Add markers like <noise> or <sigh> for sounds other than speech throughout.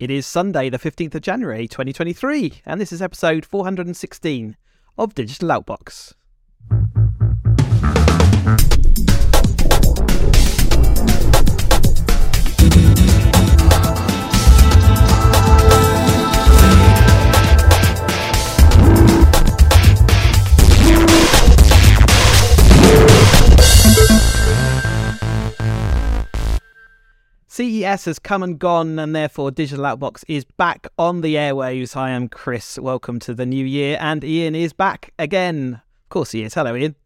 It is Sunday, the 15th of January, 2023, and this is episode 416 of Digital Outbox. CES has come and gone, and therefore Digital Outbox is back on the airwaves. Hi I am Chris. Welcome to the new year, and Ian is back again. Of course, he is. Hello, Ian.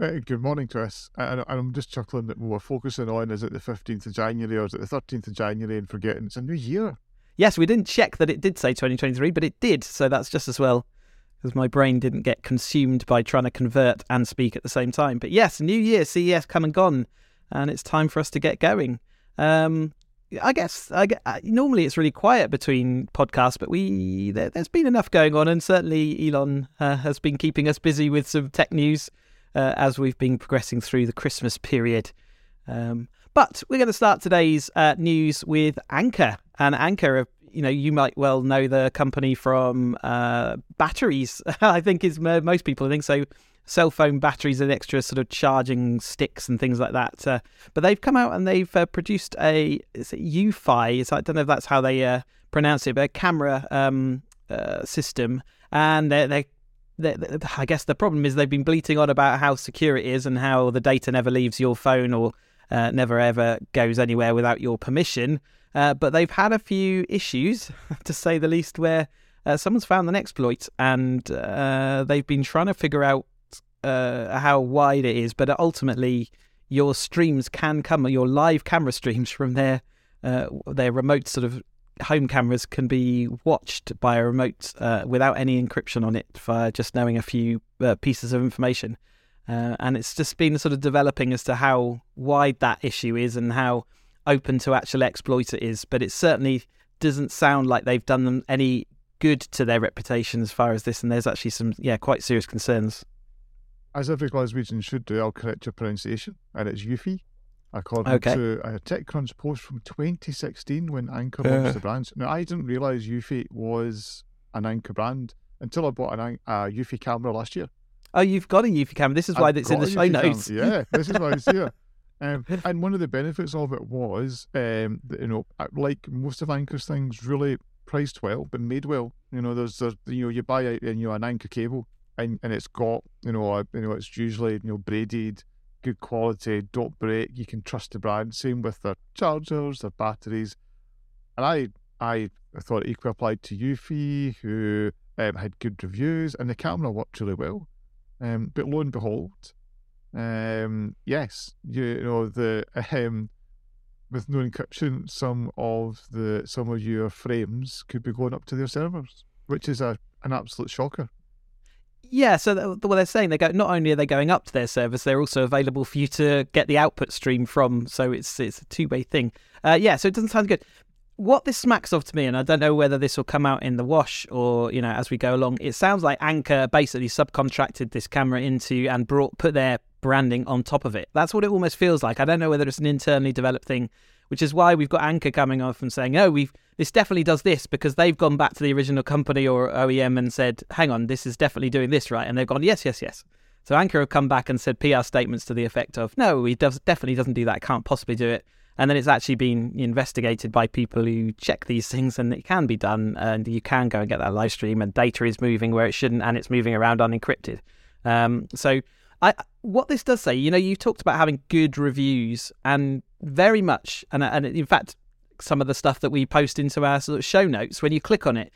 Uh, good morning, Chris. And I'm just chuckling that we're focusing on is it the 15th of January or is it the 13th of January and forgetting it's a new year? Yes, we didn't check that it did say 2023, but it did, so that's just as well because my brain didn't get consumed by trying to convert and speak at the same time. But yes, new year, CES come and gone, and it's time for us to get going. Um, I guess I, normally it's really quiet between podcasts, but we there, has been enough going on, and certainly Elon uh, has been keeping us busy with some tech news uh, as we've been progressing through the Christmas period. Um, but we're going to start today's uh, news with Anker, and Anker, you know, you might well know the company from uh, batteries. <laughs> I think is most people think so cell phone batteries and extra sort of charging sticks and things like that. Uh, but they've come out and they've uh, produced a Eufy? I don't know if that's how they uh, pronounce it, but a camera um, uh, system. And they they I guess the problem is they've been bleating on about how secure it is and how the data never leaves your phone or uh, never ever goes anywhere without your permission. Uh, but they've had a few issues, <laughs> to say the least, where uh, someone's found an exploit and uh, they've been trying to figure out uh, how wide it is, but ultimately your streams can come, your live camera <laughs> streams from their uh, their remote sort of home cameras can be watched by a remote uh, without any encryption on it for just knowing a few uh, pieces of information. Uh, and it's just been sort of developing as to how wide that issue is and how open to actual exploit it is. But it certainly doesn't sound like they've done them any good to their reputation as far as this. And there's actually some, yeah, quite serious concerns as every Glaswegian should do, I'll correct your pronunciation, and it's Eufy. According okay. to a TechCrunch post from 2016 when Anker launched uh. the brand. Now, I didn't realize Eufy was an Anker brand until I bought an uh, Eufy camera last year. Oh, you've got a Eufy camera. This is why I've it's in the show notes. Yeah, this is why it's here. <laughs> Um, and one of the benefits of it was, um, that, you know, uh, like most of Anker's things, really priced well, but made well. You know, there's, there's you know, you buy a, you know, an Anker cable, and, and it's got you know a, you know it's usually you know braided, good quality, don't break. You can trust the brand. Same with their chargers, their batteries, and I I thought it equally applied to Eufy, who um, had good reviews, and the camera worked really well. Um, but lo and behold, um, yes, you, you know the um, with no encryption, some of the some of your frames could be going up to their servers, which is a an absolute shocker. Yeah, so what they're saying, they go not only are they going up to their service, they're also available for you to get the output stream from. So it's it's a two way thing. Uh, yeah, so it doesn't sound good. What this smacks of to me, and I don't know whether this will come out in the wash or you know as we go along. It sounds like Anker basically subcontracted this camera into and brought put their branding on top of it. That's what it almost feels like. I don't know whether it's an internally developed thing which is why we've got Anker coming off and saying, "Oh, we've this definitely does this," because they've gone back to the original company or OEM and said, "Hang on, this is definitely doing this right," and they've gone, "Yes, yes, yes." So Anker have come back and said PR statements to the effect of, "No, he does, definitely doesn't do that. Can't possibly do it." And then it's actually been investigated by people who check these things, and it can be done, and you can go and get that live stream, and data is moving where it shouldn't, and it's moving around unencrypted. Um, so I, what this does say, you know, you talked about having good reviews, and very much, and and in fact, some of the stuff that we post into our sort of show notes, when you click on it,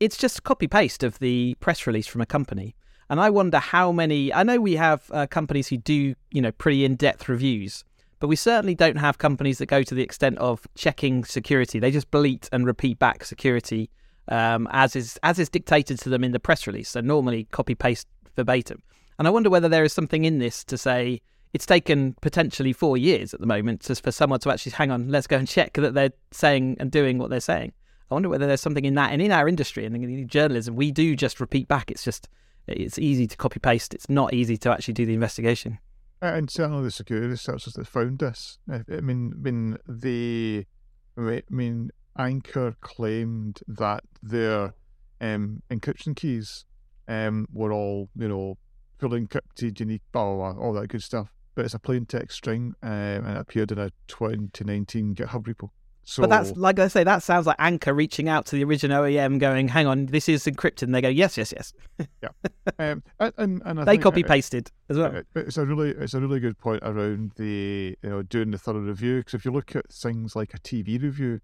it's just copy paste of the press release from a company. And I wonder how many. I know we have uh, companies who do, you know, pretty in depth reviews, but we certainly don't have companies that go to the extent of checking security. They just bleat and repeat back security um, as is as is dictated to them in the press release. So normally copy paste verbatim. And I wonder whether there is something in this to say it's taken potentially four years at the moment just for someone to actually hang on, let's go and check that they're saying and doing what they're saying. I wonder whether there's something in that. And in our industry and in journalism, we do just repeat back. It's just, it's easy to copy paste. It's not easy to actually do the investigation. And certainly the security services that found this. I mean, I mean, the, I mean, Anker claimed that their um, encryption keys um, were all, you know, fully encrypted, unique, blah, blah, blah, all that good stuff. But it's a plain text string um, and it appeared in a 2019 GitHub repo. So, but that's like I say, that sounds like Anker reaching out to the original OEM, going, "Hang on, this is encrypted." And they go, "Yes, yes, yes." yeah, um, and, and, they copy pasted as well. It's a really it's a really good point around the you know doing the thorough review because if you look at things like a TV review, you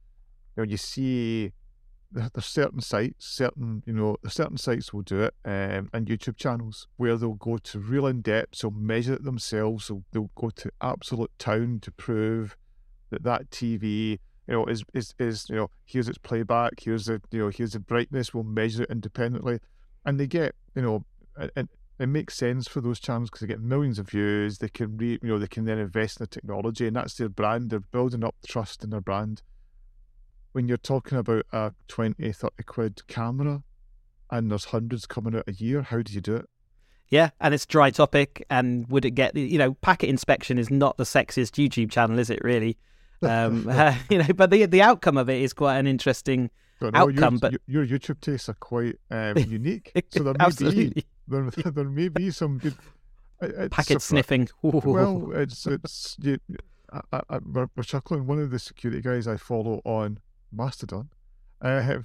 know you see there's certain sites, certain you know, certain sites will do it, um, and YouTube channels where they'll go to real in depth, they'll measure it themselves, they'll, they'll go to absolute town to prove that that TV you know, is is is you know, here's its playback, here's the you know, here's the brightness. We'll measure it independently, and they get you know, and it makes sense for those channels because they get millions of views. They can re, you know, they can then invest in the technology, and that's their brand. They're building up trust in their brand. When you're talking about a 20, 30 quid camera, and there's hundreds coming out a year, how do you do it? Yeah, and it's dry topic. And would it get you know, packet inspection is not the sexiest YouTube channel, is it really? <laughs> Um, uh, <laughs> you know, but the the outcome of it is quite an interesting outcome. Your, but your YouTube tastes are quite um, <laughs> unique, so there may be there, there may be some good packet sniffing. Well, it's it's you, I, I, we're, we're chuckling. One of the security guys I follow on Mastodon, I.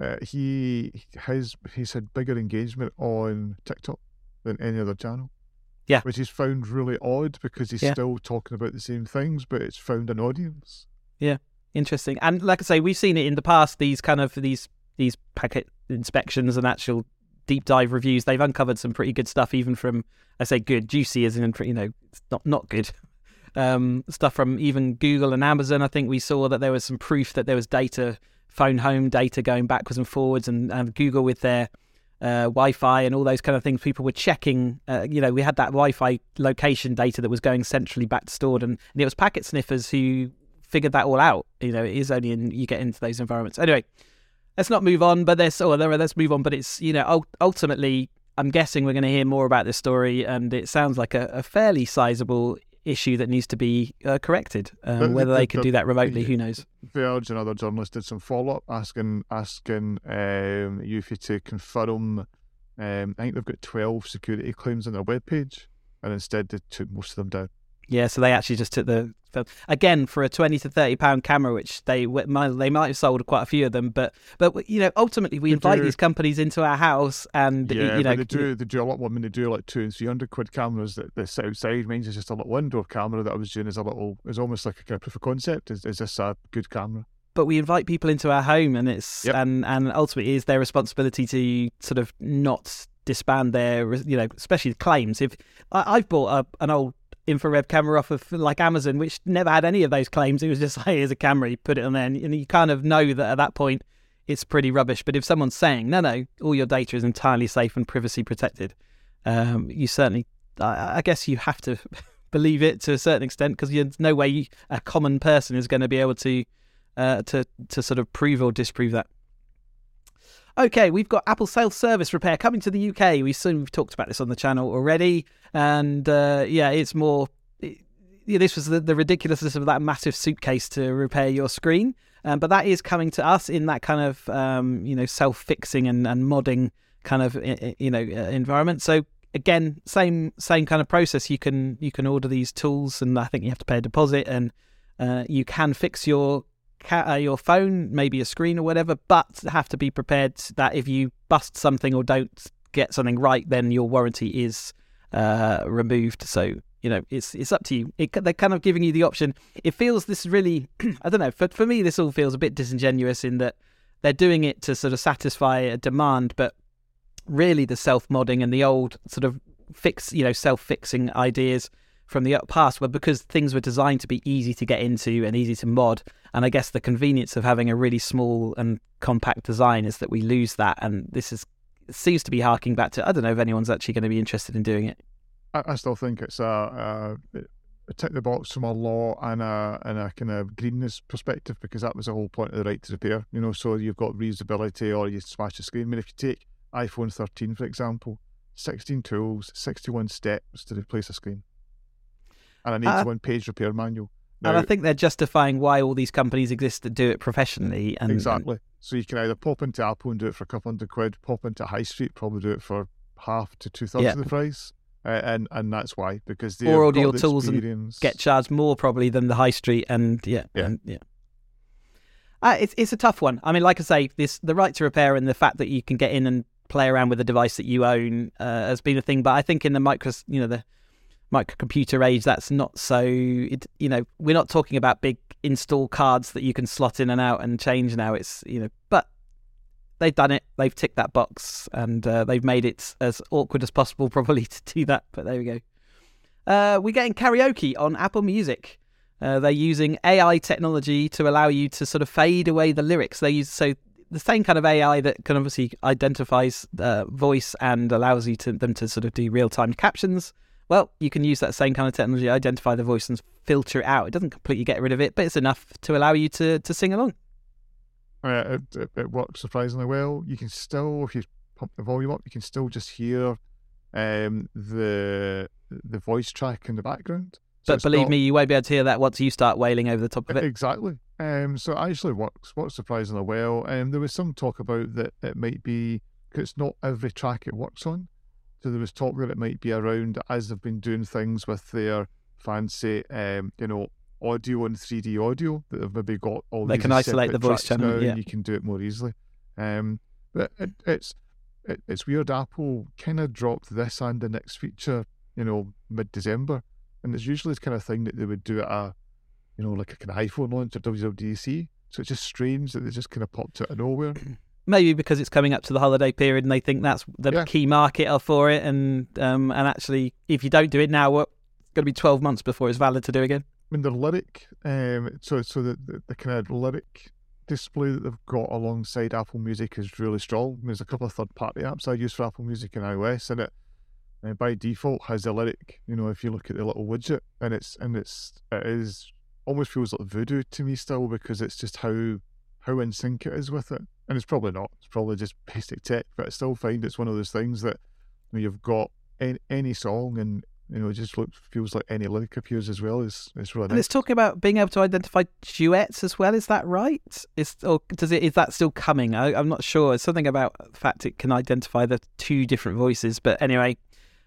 Uh, he has he's had bigger engagement on TikTok than any other channel. Yeah. Which is found really odd because he's yeah. still talking about the same things, but it's found an audience. Yeah. Interesting. And like I say, we've seen it in the past, these kind of these these packet inspections and actual deep dive reviews, they've uncovered some pretty good stuff, even from I say good, juicy as in you know, not not good. <laughs> Um, stuff from even Google and Amazon. I think we saw that there was some proof that there was data, phone home data going backwards and forwards, and, and Google with their uh, Wi-Fi and all those kind of things. People were checking. Uh, you know, we had that Wi-Fi location data that was going centrally back to stored, and, and, it was packet sniffers who figured that all out. You know, it is only in you get into those environments. Anyway, let's not move on. But there's oh, let's move on. But it's you know, ultimately, I'm guessing we're going to hear more about this story, and it sounds like a, a fairly sizable issue that needs to be uh, corrected. Um, whether the, they can the, do that remotely, who knows? Verge and other journalists did some follow up asking asking um, Eufy to confirm. Um, I think they've got twelve security claims on their webpage, and instead they took most of them down. Yeah, so they actually just took the again for a twenty to thirty pound camera, which they might they might have sold quite a few of them, but but you know ultimately we they invite do, these companies into our house, and yeah, you know they do they do a lot. I mean, they do like two and three hundred quid cameras that, that sit outside. Mine's is just a little window camera that I was doing as a little is almost like a kind of proof of concept. Is is this a good camera? But we invite people into our home, and it's yep. and and ultimately is their responsibility to sort of not disband their you know especially claims. If I, have bought a, an old infrared camera off of like Amazon, which never had any of those claims. It was just <laughs> like, here's a camera, you put it on there, and, you kind of know that at that point it's pretty rubbish. But if someone's saying, no, no, all your data is entirely safe and privacy protected, um, you certainly, I, I, guess you have to <laughs> believe it to a certain extent because there's no way you, a common person is going to be able to, uh, to, to sort of prove or disprove that. Okay, we've got Apple Self Service Repair coming to the UK. We've we've talked about this on the channel already, and uh, yeah, it's more. It, yeah, this was the, the, ridiculousness of that massive suitcase to repair your screen, um, but that is coming to us in that kind of um, you know self fixing and, and modding kind of you know uh, environment. So again, same same kind of process. You can you can order these tools, and I think you have to pay a deposit, and uh, you can fix your ca- uh, your phone, maybe a screen or whatever, but have to be prepared that if you bust something or don't get something right, then your warranty is uh, removed. So you know it's it's up to you. It, they're kind of giving you the option. It feels this really, <clears throat> I don't know. For for me, this all feels a bit disingenuous in that they're doing it to sort of satisfy a demand, but really the self modding and the old sort of fix, you know, self fixing ideas from the past were because things were designed to be easy to get into and easy to mod. And I guess the convenience of having a really small and compact design is that we lose that. And this is seems to be harking back to I don't know if anyone's actually going to be interested in doing it. I, I still think it's a, a, a, tick the box from a law and a and a kind of greenness perspective because that was the whole point of the right to repair. You know, so you've got reusability or you smash the screen. I mean, if you take iPhone 13 for example, 16 tools, 61 steps to replace a screen and I need uh, one page repair manual. and I think they're justifying why all these companies exist to do it professionally. And exactly. So you can either pop into Apple and do it for a couple hundred quid, pop into High Street, probably do it for half to two thirds Yeah. of the price, uh, and and that's why because they Or audio the tools and get charged more probably than the high street. And yeah, Yeah. and, yeah. Uh, it's it's a tough one. I mean, like I say, this the right to repair and the fact that you can get in and play around with a device that you own uh, has been a thing. But I think in the micro, you know, the microcomputer age, that's not so. It, you know, we're not talking about big install cards that you can slot in and out and change now. It's you know, but they've done it. They've ticked that box and uh, they've made it as awkward as possible, <laughs> probably to do that. But there we go. Uh, we're getting karaoke on Apple Music. Uh, they're using AI technology to allow you to sort of fade away the lyrics. They use so the same kind of AI that can obviously identifies uh, voice and allows you to them to sort of do real time captions. Well, you can use that same kind of technology, identify the voice and filter it out. It doesn't completely get rid of it, but it's enough to allow you to to sing along. Uh, it, it, it works surprisingly well. You can still, if you pump the volume up, you can still just hear um, the the voice track in the background. So But believe not- me, you won't be able to hear that once you start wailing over the top of it. Exactly. Um, so it actually works works surprisingly well. Um, there was some talk about that it might be 'cause it's not every track it works on. So there was talk that it might be around as they've been doing things with their fancy, um, you know, audio and 3D audio that they've maybe got all They can isolate the voice channel, now, yeah. and you can do it more easily. Um, but it, it's it, it's weird. Apple kind of dropped this and the next feature, you know, mid December, and it's usually the kind of thing that they would do at a you know, like a kind of iPhone launch or WWDC. So it's just strange that they just kind of popped out of nowhere. <clears throat> Maybe because it's coming up to the holiday period and they think that's the Yeah. key market for it. And um, and actually, if you don't do it now, what, it's going to be 12 months before it's valid to do again. I mean, the lyric, um, so so the, the, the kind of lyric display that they've got alongside Apple Music is really strong. There's a couple of third party apps I use for Apple Music and iOS, and it uh, by default has the lyric. You know, if you look at the little widget, and it's and it's it is almost feels like voodoo to me still because it's just how how in sync it is with it. And it's probably not. It's probably just <laughs> basic tech, but I still find it's one of those things that you know, you've got any, any song and you know it just looks feels like any lyric appears as well. Is it's really And nice. it's talking about being able to identify duets as well. Is that right? Is or does it? Is that still coming? I, I'm not sure. It's something about the fact it can identify the two different voices. But anyway,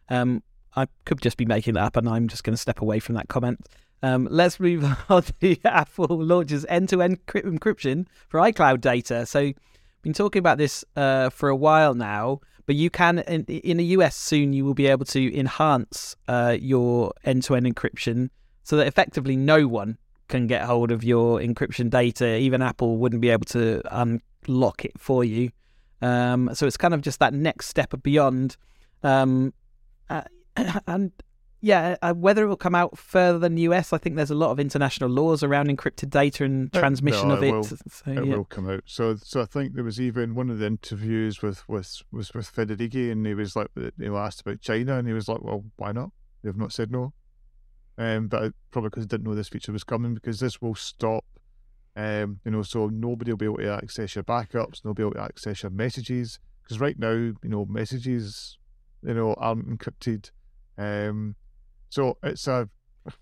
um, I could just be making that up, and I'm just going to step away from that comment. Um, let's move <laughs> on to Apple launches end-to-end encryption for iCloud data. So, been talking about this uh, for a while now, but you can in, in the US soon. You will be able to enhance uh, your end-to-end encryption so that effectively no one can get hold of your encryption data. Even Apple wouldn't be able to unlock it for you. Um, so it's kind of just that next step beyond. Um, uh, <coughs> and yeah, uh, whether it will come out further than the US, I think there's a lot of international laws around encrypted data and Uh, transmission no, of it it. will. So, it yeah. will come out. So, so I think there was even one of the interviews with with was with Federighi, and he was like, know, asked about China, and he was like, well, why not? They've not said no. Um, but probably because they didn't know this feature was coming, because this will stop. Um, you know, so nobody will be able to access your backups, nobody will be able to access your messages, because right now, you know, messages, you know, aren't encrypted. Um, so it's a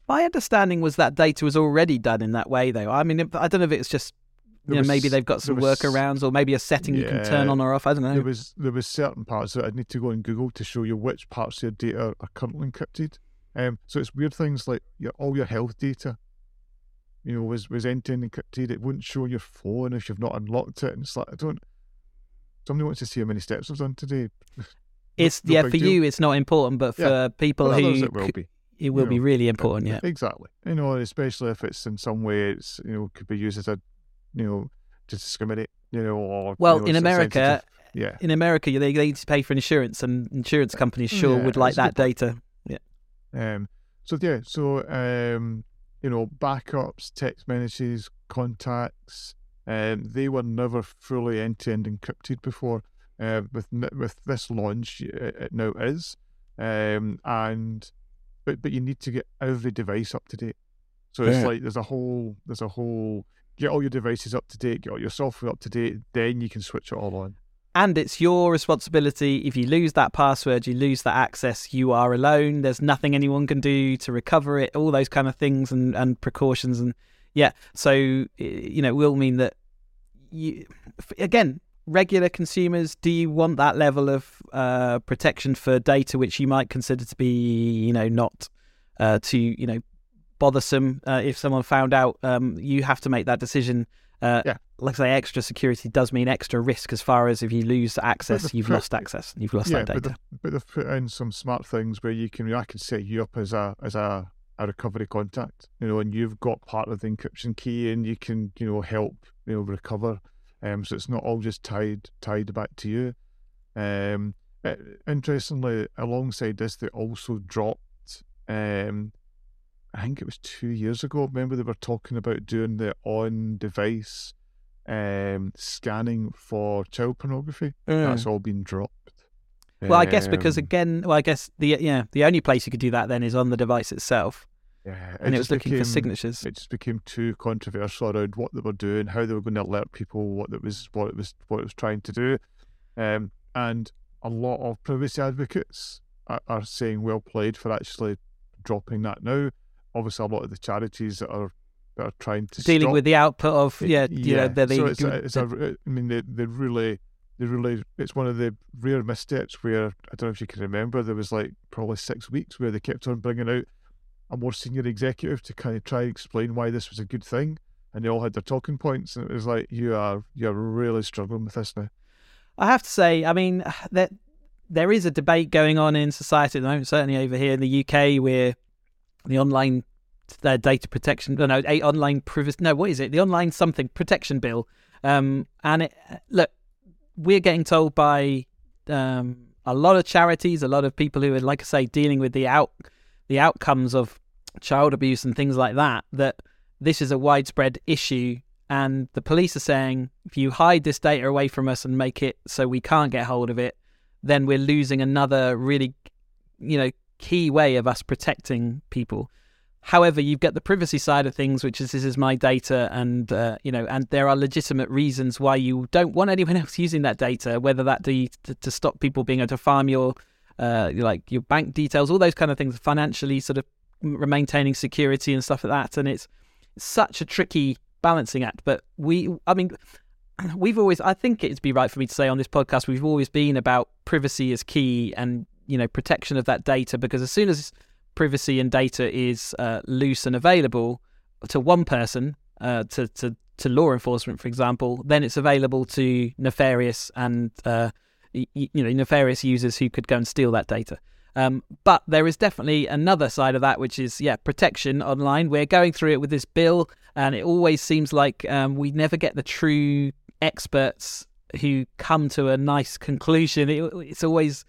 My understanding was that data was already done in that way, though. I mean, I don't know if it's just you know maybe they've got some was- workarounds or maybe a setting you can turn on or off. I don't know. There was there was certain parts that I'd need to go on Google to show you which parts of your data are currently encrypted. Um, so it's weird things like your all your health data, you know, was was end encrypted. It wouldn't show on your phone if you've not unlocked it. And it's like I don't. Somebody wants to see how many steps I've done today. <laughs> It's no yeah big for deal. you, it's not important, but for Yeah. people who it will c- be. it will you be really important. Yeah. Exactly. You know, especially if it's in some way it's you know could be used as a, you know, to discriminate. You know, or Well, you know, in America, yeah. in America, they, they need to pay for insurance, and insurance companies sure Yeah, would like that data. Um, so yeah, so um, you know, backups, text messages, contacts, um, they were never fully end-to-end encrypted before. Uh, with with this launch, it, it now is, um, and but but you need to get every device up to date. So it's Yeah. like there's a whole there's a whole get all your devices up to date, get all your software up to date, then you can switch it all on. and it's your responsibility. If you lose that password, you lose that access, you are alone. There's nothing anyone can do to recover it, all those kind of things and, and precautions. And yeah, so, you know, it will mean that you, again, regular consumers, do you want that level of uh, protection for data which you might consider to be, you know, not uh, too, you know, bothersome? Uh, if someone found out, um, you have to make that decision. Uh, Yeah. Like I say, extra security does mean extra risk as far as if you lose access, the you've lost access, you've lost yeah, that but, data. they've, but they've put in some smart things where you can I can set you up as a as a, a recovery contact, you know, and you've got part of the encryption key, and you can you know help you know recover. Um, so it's not all just tied tied back to you. Um, interestingly, alongside this, they also dropped. Um, I think it was two years ago. Remember they were talking about doing the on-device um, scanning for child pornography. That's all been dropped. Mm. Well, I guess because Um, again, well, I guess the yeah the only place you could do that then is on the device itself, yeah, and it, was just looking for signatures. It just became too controversial around what they were doing, how they were going to alert people, what it was, what it was, what it was trying to do, um, and a lot of privacy advocates are, are saying well played for actually dropping that now. Obviously, a lot of the charities that are that are trying to Dealing stop with the output of it- yeah, you know, so it's, a, it's a, I mean, they, they really, they really, it's one of the rare missteps where I don't know if you can remember, there was like probably six weeks where they kept on bringing out a more senior executive to kind of try and explain why this was a good thing, and they all had their talking points, and it was like you are you're really struggling with this now. I have to say, I mean, <sighs> that there is a debate going on in society at the moment, certainly over here in the UK, where the online uh, data protection, no, a online privacy, no, what is it? The online something protection bill. Um, and it, look, we're getting told by um, a lot of charities, a lot of people who are, like I say, dealing with the out the outcomes of child abuse and things like that, that this is a widespread issue. And the police are saying, if you hide this data away from us and make it so we can't get hold of it, then we're losing another really, you know, key way of us protecting people. However, you've got the privacy side of things, which is this is my data, and uh, you know, and there are legitimate reasons why you don't want anyone <laughs> else using that data, whether that be to, to stop people being able to farm your, uh, like your bank details, all those kind of things, financially sort of maintaining security and stuff like that. And it's such a tricky balancing act. But we, I mean, <clears throat> we've always, I think it'd be right for me to say on this podcast, we've always been about privacy is key and you know protection of that data because as soon as privacy and data is uh, loose and available to one person, uh, to, to to law enforcement, for example, then it's available to nefarious and uh, you know nefarious users who could go and steal that data. Um, but there is definitely another side of that, which is yeah, protection online. We're going through it with this bill, and it always seems like um, we never get the true experts who come to a nice conclusion. It, it's always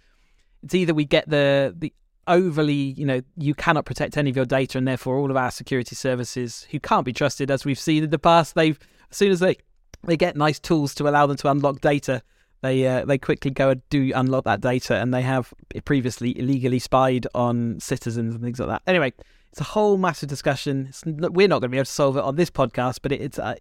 it's either we get the the overly you know you cannot protect any of your data and therefore all of our security services who can't be trusted as we've seen in the past they've as soon as they they get nice tools to allow them to unlock data they uh, they quickly go and do unlock that data and they have previously illegally spied on citizens and things like that. Anyway it's a whole massive discussion. It's, we're not going to be able to solve it on this podcast but it, it's uh,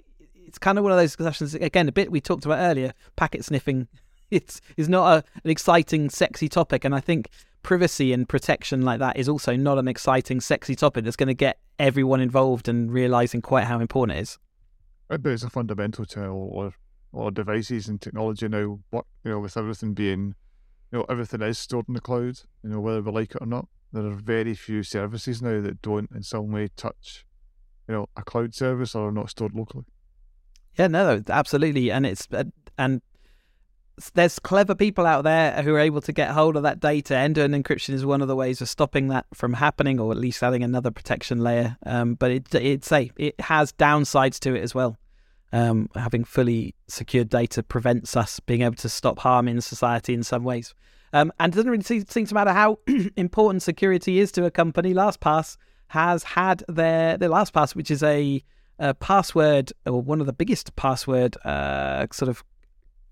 it's kind of one of those discussions again a bit we talked about earlier packet sniffing. <laughs> It's is not a, an exciting sexy topic and i think privacy and protection like that is also not an exciting sexy topic that's going to get everyone involved and realizing quite how important it is. But it's a fundamental to all all devices and technology now. What you know, with everything being, you know, everything is stored in the cloud. You know, whether we like it or not, there are very few services now that don't in some way touch, you know, a cloud service or are not stored locally. Yeah, no, absolutely, and it's and there's clever people out there who are able to get hold of that data. End-to-end encryption is one of the ways of stopping that from happening, or at least adding another protection layer. Um, but it it's a it has downsides to it as well. Um, having fully secured data prevents us being able to stop harm in society in some ways. Um, and it doesn't really seem, seem to matter how <clears throat> important security is to a company. LastPass has had their their LastPass, which is a, a password or one of the biggest password uh, sort of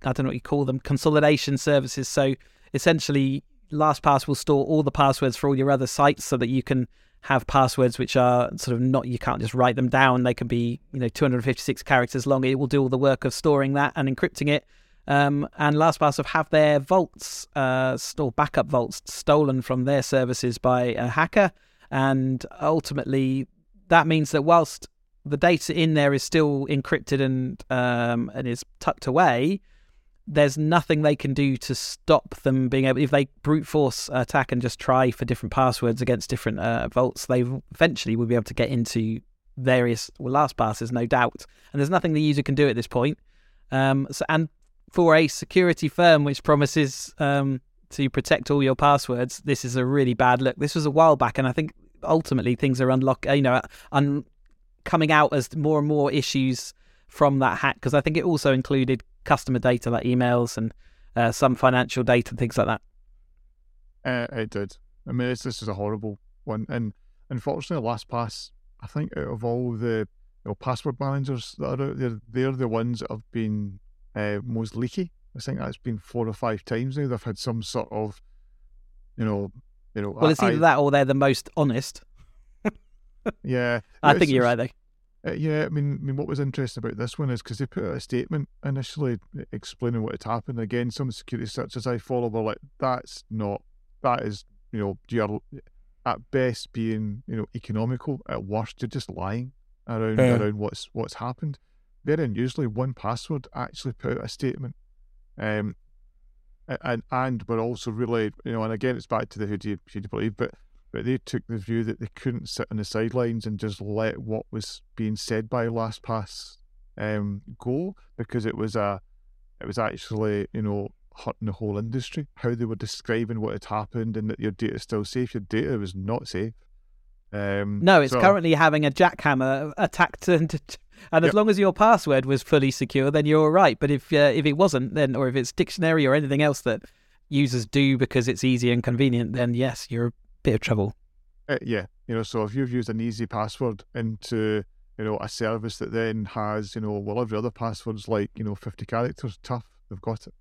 I don't know what you call them consolidation services. So essentially, LastPass will store all the passwords for all your other sites, so that you can have passwords which are sort of not you can't just write them down. They can be you know 256 characters long. It will do all the work of storing that and encrypting it. Um, and LastPass have their vaults, uh, or backup vaults, stolen from their services by a hacker. And ultimately, that means that whilst the data in there is still encrypted and um, and is tucked away, there's nothing they can do to stop them being able. If they brute force attack and just try for different passwords against different uh, vaults, they eventually will be able to get into various well, LastPasses, no doubt. And there's nothing the user can do at this point. Um, so, and for a security firm which promises um, to protect all your passwords, this is a really bad look. This was a while back, and I think ultimately things are unlock, you know, un- coming out as more and more issues from that hack because I think it also included customer data like emails and uh, some financial data and things like that. Uh, it did. I mean, this is a horrible one, and unfortunately, LastPass. I think out of all the you know, password managers that are out there, they're the ones that have been uh, most leaky. I think that's been four or five times now. They've had some sort of, you know, you know. Well, it's either I, that or they're the most honest. yeah, <laughs> I think you're right. Though. Uh, yeah, I mean, I mean, what was interesting about this one is because they put out a statement initially explaining what had happened. Again, some security searches I follow were like, "That's not. That is, you know, you're at best being, you know, economical. At worst, you're just lying around yeah. around what's what's happened." Very unusually, 1Password actually put out a statement, um, and and we're also really, you know, and again, it's back to the who do you, who do you believe, but but they took the view that they couldn't sit on the sidelines and just let what was being said by LastPass um, go because it was a it was actually you know hurting the whole industry. How they were describing what had happened and that your data is still safe. Your data was not safe. Um, no, it's so, currently having a jackhammer attacked, <laughs> and and as yep. long as your password was fully secure, then you're all right. But if uh, if it wasn't, then or if it's dictionary or anything else that users do because it's easy and convenient, then yes, you're bit of trouble. Uh, yeah, you know, so if you've used an easy password into you know a service that then has you know well every other password's like you know fifty characters, tough, they've got it.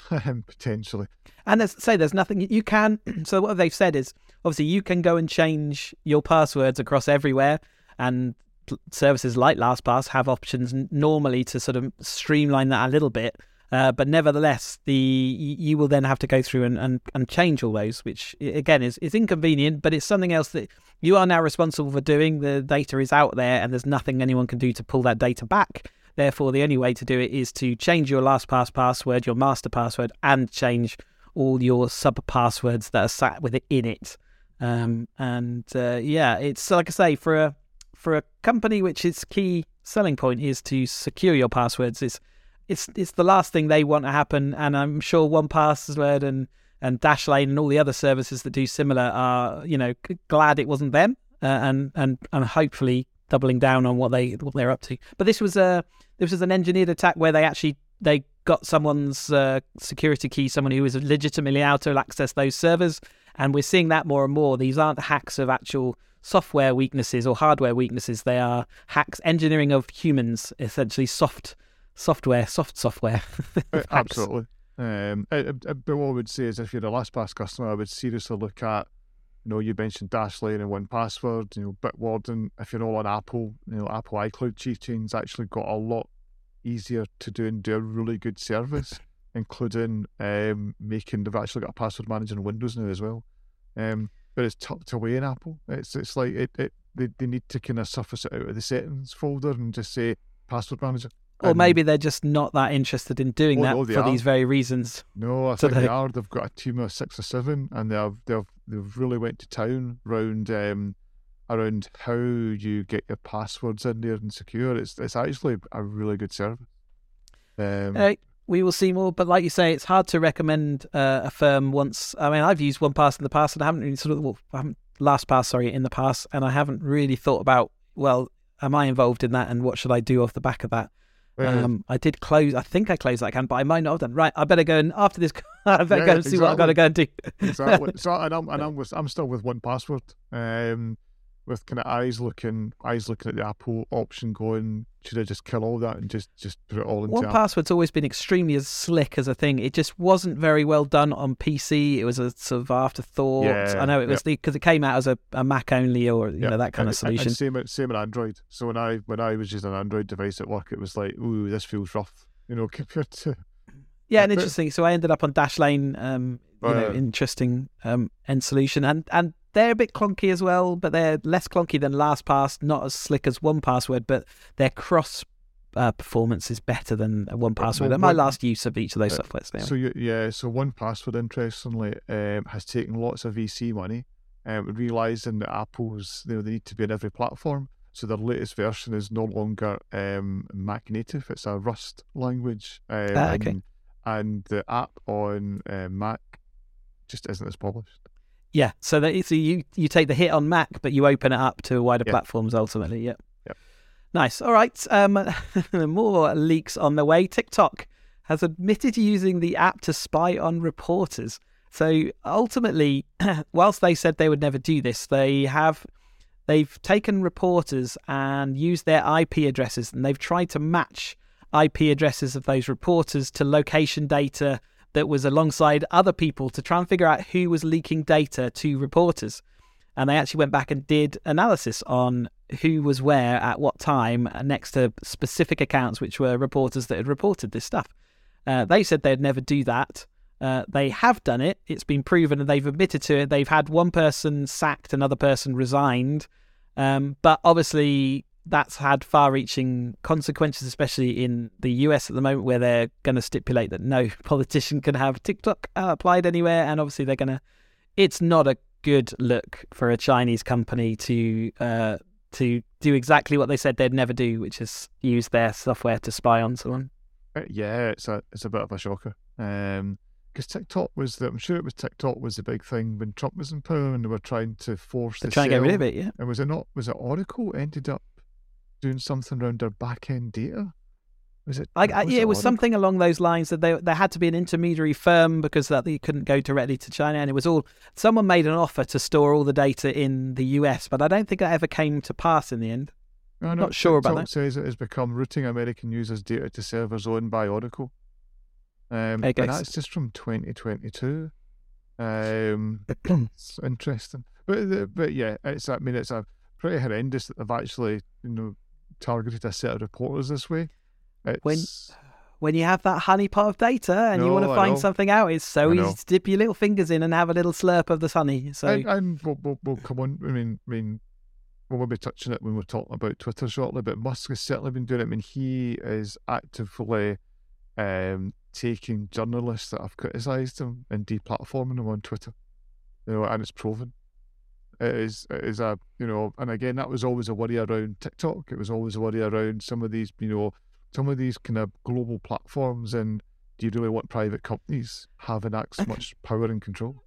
<laughs> potentially. And there's, say there's nothing you can. <clears throat> So what they've said is obviously you can go and change your passwords across everywhere, and services like LastPass have options normally to sort of streamline that a little bit. Uh, but nevertheless, the you will then have to go through and, and, and change all those, which again is, is inconvenient, but it's something else that you are now responsible for doing. The data is out there, and there's nothing anyone can do to pull that data back. Therefore, the only way to do it is to change your LastPass password, your master password, and change all your sub passwords that are sat with it in it. Um, and uh, yeah, it's like I say for a for a company which its key selling point is to secure your passwords. It's it's it's the last thing they want to happen, and I'm sure 1Password and and Dashlane and all the other services that do similar are you know glad it wasn't them, uh, and and and hopefully doubling down on what they what they're up to. But this was a this was an engineered attack where they actually they got someone's uh, security key, someone who was legitimately able to access those servers, and we're seeing that more and more. These aren't hacks of actual software weaknesses or hardware weaknesses; they are hacks, engineering of humans, essentially soft software, soft software. <laughs> Uh, absolutely. Um, I, I, but what I would say is, if you're a LastPass customer, I would seriously look at, you know, you mentioned Dashlane and 1Password, you know, Bitwarden. If you're all on Apple, you know, Apple iCloud chain's actually got a lot easier to do and do a really good service, <laughs> including um, making. They've actually got a password manager in Windows now as well. Um, but it's tucked away in Apple. It's it's like it, it they, they need to kind of surface it out of the settings folder and just say password manager or um, maybe they're just not that interested in doing that for are. these very reasons. No, I think they are. They've got a team of six or seven, and they've they've they've really went to town around um, around how you get your passwords in there and secure. It's it's actually a really good service. Um, uh, we will see more, but like you say, it's hard to recommend uh, a firm once. I mean, I've used 1Pass in the past, and I haven't really sort of well, I haven't LastPass, sorry, in the past, and I haven't really thought about well, am I involved in that, and what should I do off the back of that? Um, I did close. I think I closed that account, but I might not have done. Right, I better go and after this, <laughs> I better yeah, go and see exactly. what I got to go and do. exactly. <laughs> So, and I'm and I'm, with, I'm still with 1Password. Um, with kind of eyes looking eyes looking at the Apple option going, should I just kill all that and just just put it all into 1Password's always been extremely as slick as a thing. It just wasn't very well done on PC. It was a sort of afterthought. Yeah, I know it was because it came out as a, a Mac only or you know that kind and, of solution. And same same on Android. So when I when I was using an Android device at work, it was like, ooh, this feels rough. You know, <laughs> compared to yeah, and <laughs> interesting. So I ended up on Dashlane. Um, you know, interesting um, end solution, and and they're a bit clunky as well, but they're less clunky than LastPass. Not as slick as 1Password, but their cross uh, performance is better than 1Password. Well, my last use of each of those uh, softwares now. So you, yeah, so 1Password, interestingly, um, has taken lots of VC money, um, realizing that Apple's you know, they need to be in every platform. So their latest version is no longer um, Mac native; it's a Rust language. Um, ah, okay. And, and, the app on uh, Mac just isn't as polished. Yeah, so that so you you take the hit on Mac, but you open it up to wider platforms ultimately. Yep. Yep. Nice. All right. Um, <laughs> more leaks on the way. TikTok has admitted using the app to spy on reporters. So ultimately, <clears throat> whilst they said they would never do this, they have they've taken reporters and used their IP addresses and they've tried to match IP addresses of those reporters to location data that was alongside other people to try and figure out who was leaking data to reporters. And they actually went back and did analysis on who was where at what time next to specific accounts, which were reporters that had reported this stuff. Uh, they said they'd never do that. Uh, they have done it. It's been proven and they've admitted to it. They've had one person sacked, another person resigned. Um, but obviously, that's had far reaching consequences, especially in the US at the moment, where they're going to stipulate that no <laughs> politician can have TikTok uh, applied anywhere. And obviously, they're going to, it's not a good look for a Chinese company to, uh, to do exactly what they said they'd never do, which is use their software to spy on someone. Uh, yeah, it's a it's a bit of a shocker. Um, because TikTok was the, I'm sure it was TikTok was the big thing when Trump was in power and they were trying to force They're the trying to get rid of it, yeah. And was it not was it Oracle ended up doing something around their back end data? Was it? I, was yeah, it, it was something along those lines that they there had to be an intermediary firm because that they couldn't go directly to China, and it was all someone made an offer to store all the data in the US, but I don't think that ever came to pass in the end. No, I'm not sure about that. Says it has become routing American users' data to servers owned by Oracle. Um, and that's just from 2022. Um, <clears throat> it's interesting, but but yeah, it's I mean it's a pretty horrendous that they've actually you know targeted a set of reporters this way. It's... When when you have that honeypot of data and no, you want to find something out, it's so easy to dip your little fingers in and have a little slurp of the honey. So and, and we'll, we'll, we'll, come on. I mean, I mean, we'll be touching it when we're talking about Twitter shortly. But Musk has certainly been doing it. I mean, he is actively um, taking journalists that have criticised him and deplatforming them on Twitter. You know, and it's proven. It is it is a you know, and again that was always a worry around TikTok. It was always a worry around some of these, you know, some of these kind of global platforms and do you really want private companies having that <laughs> much power and control?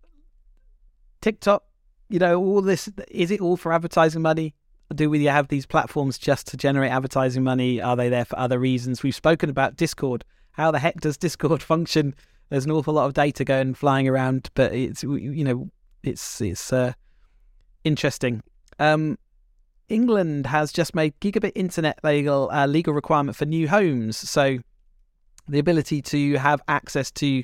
TikTok, you know, all this is it all for advertising money? Do we have these platforms just to generate advertising money? Are they there for other reasons? We've spoken about Discord how the heck does Discord <laughs> function? There's an awful lot of data going flying around, but it's you know it's it's uh, interesting. Um, England has just made gigabit internet legal uh, legal requirement for new homes, so the ability to have access to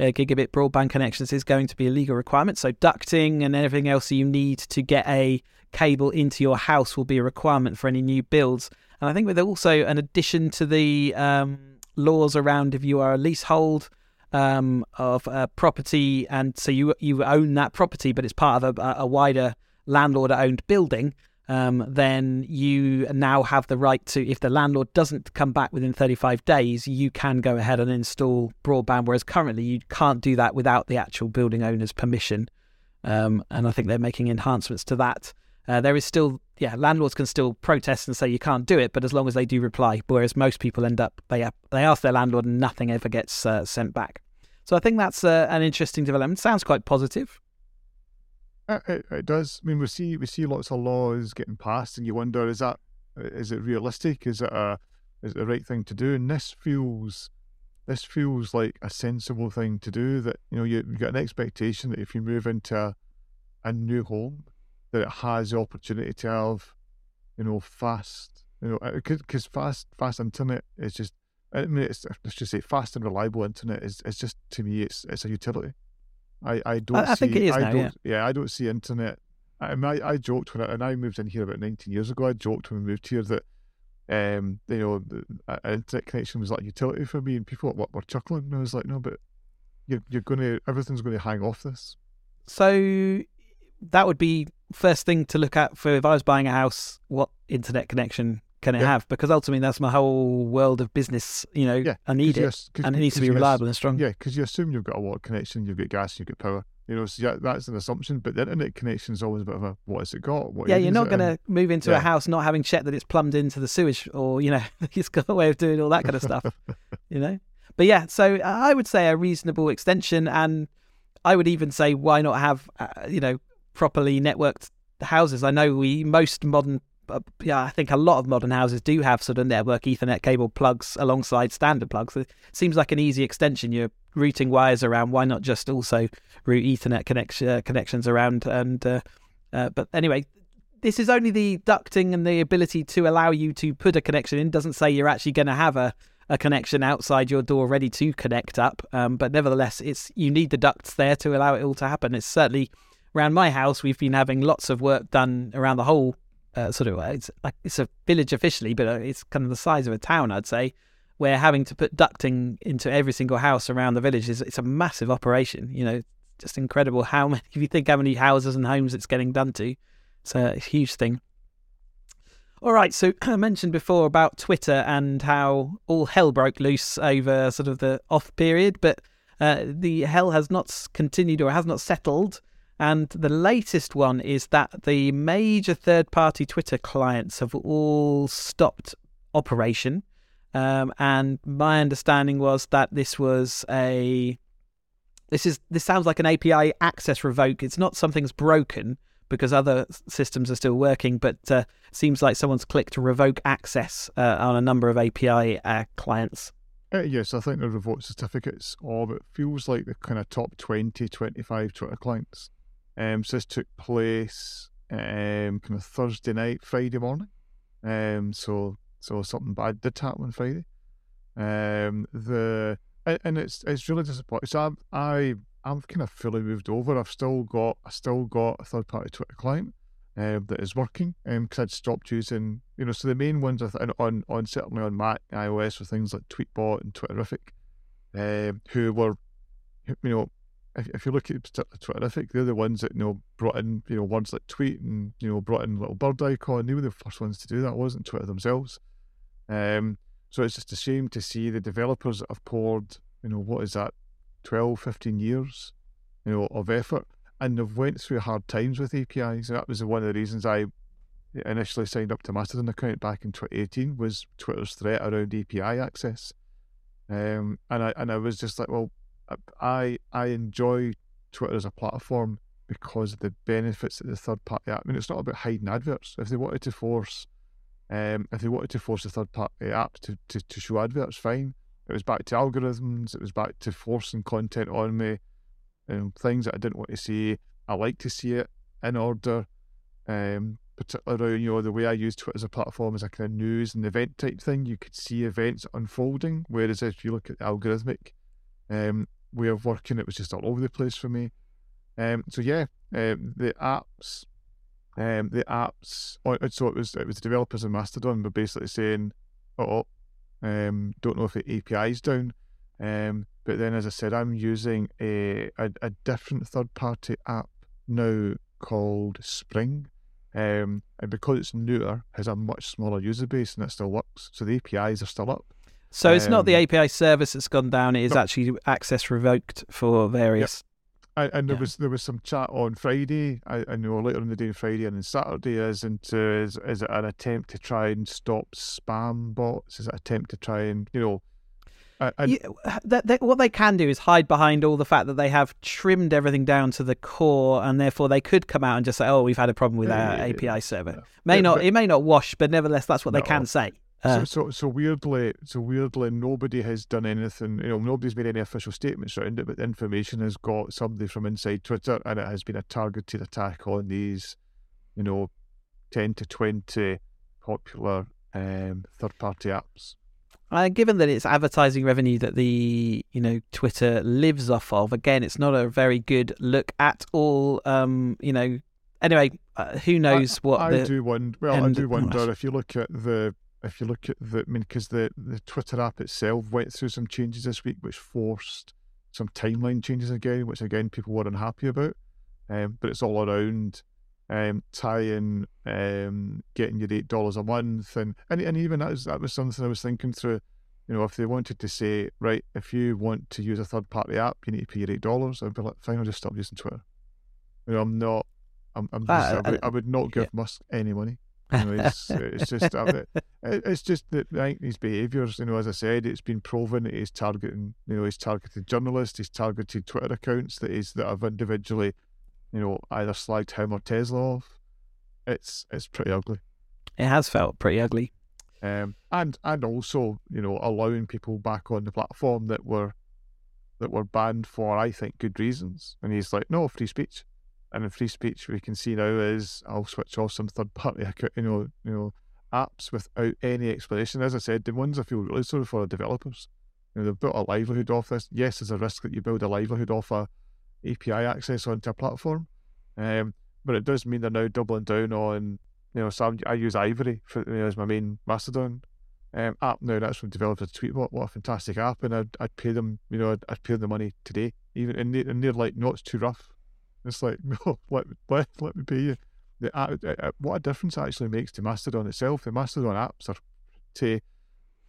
uh, gigabit broadband connections is going to be a legal requirement. So ducting and everything else you need to get a cable into your house will be a requirement for any new builds. And I think with also an addition to the um, laws around if you are a leasehold um, of a property, and so you you own that property, but it's part of a, a wider landlord-owned building. Um, then you now have the right to, if the landlord doesn't come back within 35 days, you can go ahead and install broadband. Whereas currently you can't do that without the actual building owner's permission. Um, and I think they're making enhancements to that. Uh, there is still, yeah, landlords can still protest and say you can't do it, but as long as they do reply, whereas most people end up they they ask their landlord and nothing ever gets uh, sent back. So I think that's uh, an interesting development. Sounds quite positive. Uh, it, it, does. I mean, we see we see lots of laws getting passed, and you wonder is that is it realistic? Is it a is it the right thing to do? And this feels this feels like a sensible thing to do. That you know you, you got an expectation that if you move into a, a new home, that it has the opportunity to have, you know, fast, you know, because fast fast internet is just. I mean, it's, let's just say fast and reliable internet is, is just to me it's it's a utility. I, I don't. I, I see, think it is I now. Yeah. yeah, I don't see internet. I, I, I joked when I, and I moved in here about 19 years ago. I joked when we moved here that um, you know, the, uh, internet connection was like utility for me, and people were, were chuckling. And I was like, no, but you're you're going to everything's going to hang off this. So that would be first thing to look at for if I was buying a house. What internet connection can it Yeah. have? Because ultimately, that's my whole world of business. You know, Yeah, I need it, and it needs to be reliable and strong. Yeah, because you assume you've got a water connection, you've got gas, you've got power. You know, so yeah, that's an assumption. But the internet connection is always a bit of a what has it got? What Yeah, you're not going to move into a house not having checked that it's plumbed into the sewage, or you know, <laughs> it's got a way of doing all that kind of stuff. <laughs> you know. But yeah, so I would say a reasonable extension, and I would even say why not have uh, you know properly networked houses. I know we most modern, yeah, I think a lot of modern houses do have sort of network Ethernet cable plugs alongside standard plugs. It seems like an easy extension. You're routing wires around. Why not just also route Ethernet connection uh, connections around? And uh, uh, but anyway, this is only the ducting and the ability to allow you to put a connection in. Doesn't say you're actually going to have a, a connection outside your door ready to connect up. Um, but nevertheless, it's you need the ducts there to allow it all to happen. It's certainly around my house. We've been having lots of work done around the whole uh, sort of. It's like it's a village officially, but uh, it's kind of the size of a town, I'd say. Where having to put ducting into every single house around the village is it's a massive operation. You know, just incredible how <laughs> many. If you think how many houses and homes it's getting done to, it's a huge thing. All right, so <clears throat> I mentioned before about Twitter and how all hell broke loose over sort of the off period, but uh, the hell has not continued or has not settled. And the latest one is that the major third party Twitter clients have all stopped operation. Um, and my understanding was that this was a this is this sounds like an API access revoke. It's not something's broken because other systems are still working, but uh, seems like someone's clicked revoke access uh, on a number of API uh, clients. Uh, yes, I think the revoke certificates of it feels like the kind of top 20, 25 Twitter clients. Um, so this took place um, kind of Thursday night, Friday morning. Um, so so something bad did happen on Friday. Um, the and, it's it's really disappointing. So I'm I I'm kind of fully moved over. I've still got I still got a third party Twitter client um, that is working because I'd stopped using you know so the main ones th- on on certainly on Mac iOS were things like Tweetbot and Twitterrific, um, who were you know if, if you look at particularly Twitterrific, they're the ones that you know brought in you know words like tweet and you know brought in little bird icon. They were the first ones to do that. Wasn't Twitter themselves. Um, so it's just a shame to see the developers that have poured you know what is that 12, 15 years you know of effort and they've went through hard times with APIs. And that was one of the reasons I initially signed up to Mastodon account back in 2018 was Twitter's threat around API access. Um, and I and I was just like, well, I I enjoy Twitter as a platform because of the benefits that the third party. App. I mean, it's not about hiding adverts. If they wanted to force, um, if they wanted to force the third party app to, to, to show adverts, fine. It was back to algorithms. It was back to forcing content on me, um, things that I didn't want to see. I like to see it in order. Um, particularly, you know, the way I use Twitter as a platform as a kind of news and event type thing. You could see events unfolding, whereas if you look at the algorithmic um, way of working, it was just all over the place for me. Um, so yeah, um, the apps, um, the apps. oh, So it was it was the developers in Mastodon were basically saying, "Oh, um, don't know if the API is down." Um, but then, as I said, I'm using a a, a different third party app now called Spring. Um, and because it's newer, has a much smaller user base and it still works. So the APIs are still up. So it's not the Um, API service that's gone down. It is no. actually access revoked for various. I, and there Yeah. was there was some chat on Friday. I, I know later in the day, on Friday and then Saturday is into is is it an attempt to try and stop spam bots? Is it an attempt to try and you know? I, I, You- that- that- what they can do is hide behind all the fact that they have trimmed everything down to the core, and therefore they could come out and just say, "Oh, we've had a problem with our Yeah, API server." May Yeah, not, but- it may not wash, but nevertheless, that's what they can say. Uh, so, so so weirdly, so weirdly, nobody has done anything. You know, nobody's made any official statements around it, but the information has got somebody from inside Twitter, and it has been a targeted attack on these, you know, ten to twenty popular um, third-party apps. Uh, given that it's advertising revenue that the you know Twitter lives off of, again, it's not a very good look at all. Um, you know, anyway, uh, who knows what I the do wonder. Well, I do wonder if you look at the if you look at the, I mean, because the, the Twitter app itself went through some changes this week, which forced some timeline changes again, which again people were unhappy about. Um, but it's all around um, tying um, getting your eight dollars a month, and, and and even that was that was something I was thinking through. You know, if they wanted to say, right, if you want to use a third party app, you need to pay your eight dollars. I'd be like, fine, I'll just stop using Twitter. You know, I'm not. I'm. I'm just, uh, I, would, I, would, not give yeah. Musk any money. You <laughs> know, it's, it's just it's just that think these behaviours. You know, as I said, it's been proven that he's targeting. You know, he's targeted journalists. He's targeted Twitter accounts that is that have individually, you know, either slagged him or Tesla off. It's it's pretty ugly. It has felt pretty ugly. Um, and and also, you know, allowing people back on the platform that were that were banned for, I think, good reasons. And he's like, no, free speech and in free speech we can see now is I'll switch off some third party <laughs> you know you know apps without any explanation. As I said, the ones I feel really sorry for are developers. You know, they've built a livelihood off this. Yes, there's a risk that you build a livelihood off a API access onto a platform, um, but it does mean they're now doubling down on you know. So I use Ivory for, you know, as my main Mastodon um, app now. That's from developers tweet. What what a fantastic app, and I'd, I'd pay them. You know, I'd, I'd pay them the money today. Even and, they, and they're like, no, it's too rough it's like, <laughs> no, let, let, let me pay you. The, uh, uh, what a difference actually makes to Mastodon itself. The Mastodon apps are to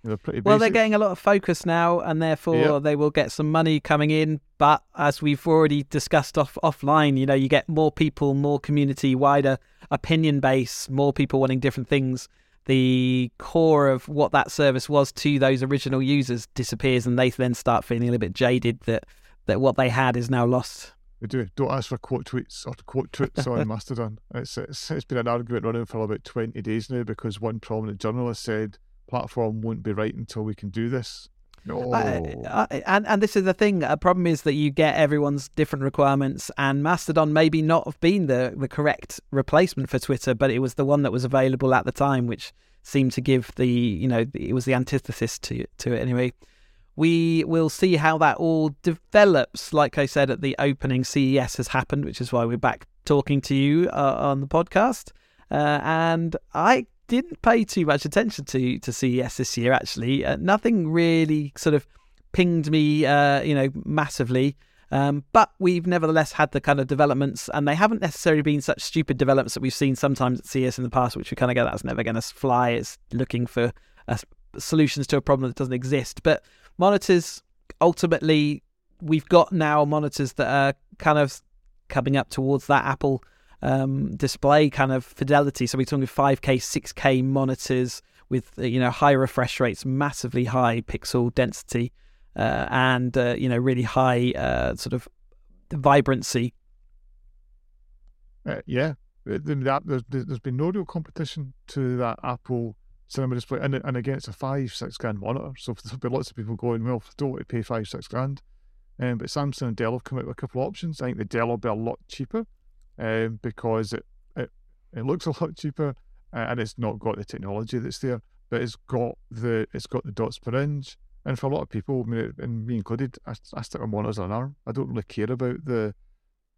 they're pretty well, they're getting a lot of focus now, and therefore they will get some money coming in. But as we've already discussed off offline, you know, you get more people, more community, wider opinion base, more people wanting different things. The core of what that service was to those original users disappears, and they then start feeling a little bit jaded that that what they had is now lost. We do. Don't ask for quote tweets or quote <laughs> tweets on Mastodon. It's, it's it's been an argument running for about twenty days now because one prominent journalist said platform won't be right until we can do this. No. Uh, and and this is the thing. A problem is that you get everyone's different requirements, and Mastodon maybe not have been the the correct replacement for Twitter, but it was the one that was available at the time, which seemed to give the you know it was the antithesis to to it anyway we will see how that all develops. Like I said at the opening, CES has happened, which is why we're back talking to you uh, on the podcast. Uh, and I didn't pay too much attention to to CES this year. Actually, uh, nothing really sort of pinged me, uh, you know, massively. Um, but we've nevertheless had the kind of developments, and they haven't necessarily been such stupid developments that we've seen sometimes at CES in the past, which we kind of go, that's never going to fly. It's looking for solutions to a problem that doesn't exist. But monitors ultimately we've got now monitors that are kind of coming up towards that Apple um, display kind of fidelity. So we're talking 5K, 6K monitors with uh, you know high refresh rates, massively high pixel density, uh, and uh, you know really high uh, sort of vibrancy. Uh, yeah, there's, there's been no real competition to that Apple cinema display, and and again, it's a five six grand monitor. So there'll be lots of people going, well, don't want to pay five six grand. Um, but Samsung and Dell have come out with a couple of options. I think the Dell will be a lot cheaper, um, because it it, it looks a lot cheaper, and it's not got the technology that's there, but it's got the it's got the dots per inch. And for a lot of people, I mean, and me included, I, I stick my monitor on an arm. I don't really care about the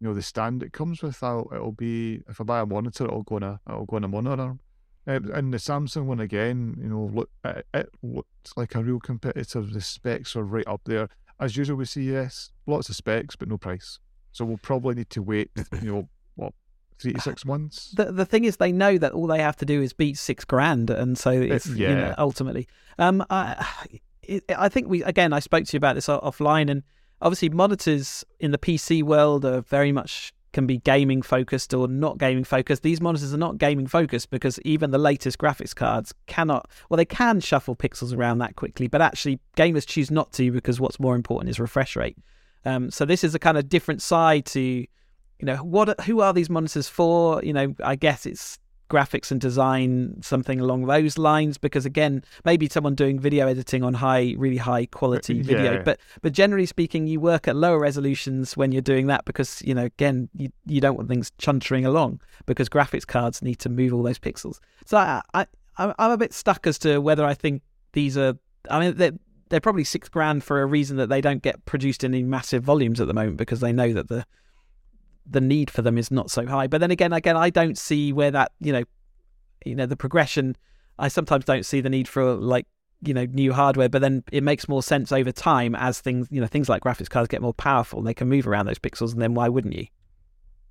you know the stand it comes with. I'll, it'll be if I buy a monitor, it'll go on a it'll go on a monitor arm. Uh, and the Samsung one again, you know, look, it, it looks like a real competitor. The specs are right up there. As usual with CES, lots of specs, but no price. So we'll probably need to wait, you know, what, three to six months. The the thing is, they know that all they have to do is beat six grand, and so it's it, yeah. you know, ultimately. Um, I, <sighs> it, I think we again, I spoke to you about this offline, and obviously monitors in the PC world are very much can be gaming focused or not gaming focused. These monitors are not gaming focused because even the latest graphics cards cannot, well, they can shuffle pixels around that quickly, but actually gamers choose not to because what's more important is refresh rate. Um, so this is a kind of different side to, you know, what who are these monitors for? You know, I guess it's graphics and design, something along those lines. Because again, maybe someone doing video editing on high, really high quality uh, video, yeah. but but generally speaking, you work at lower resolutions when you're doing that because you know again you, you don't want things chuntering along because graphics cards need to move all those pixels. So I, I I'm a bit stuck as to whether I think these are. I mean, they're, they're probably six grand for a reason that they don't get produced in any massive volumes at the moment because they know that the the need for them is not so high. But then again, again, I don't see where that you know, you know, the progression I sometimes don't see the need for like you know new hardware, but then it makes more sense over time as things you know things like graphics cards get more powerful. And they can move around those pixels, and then why wouldn't you?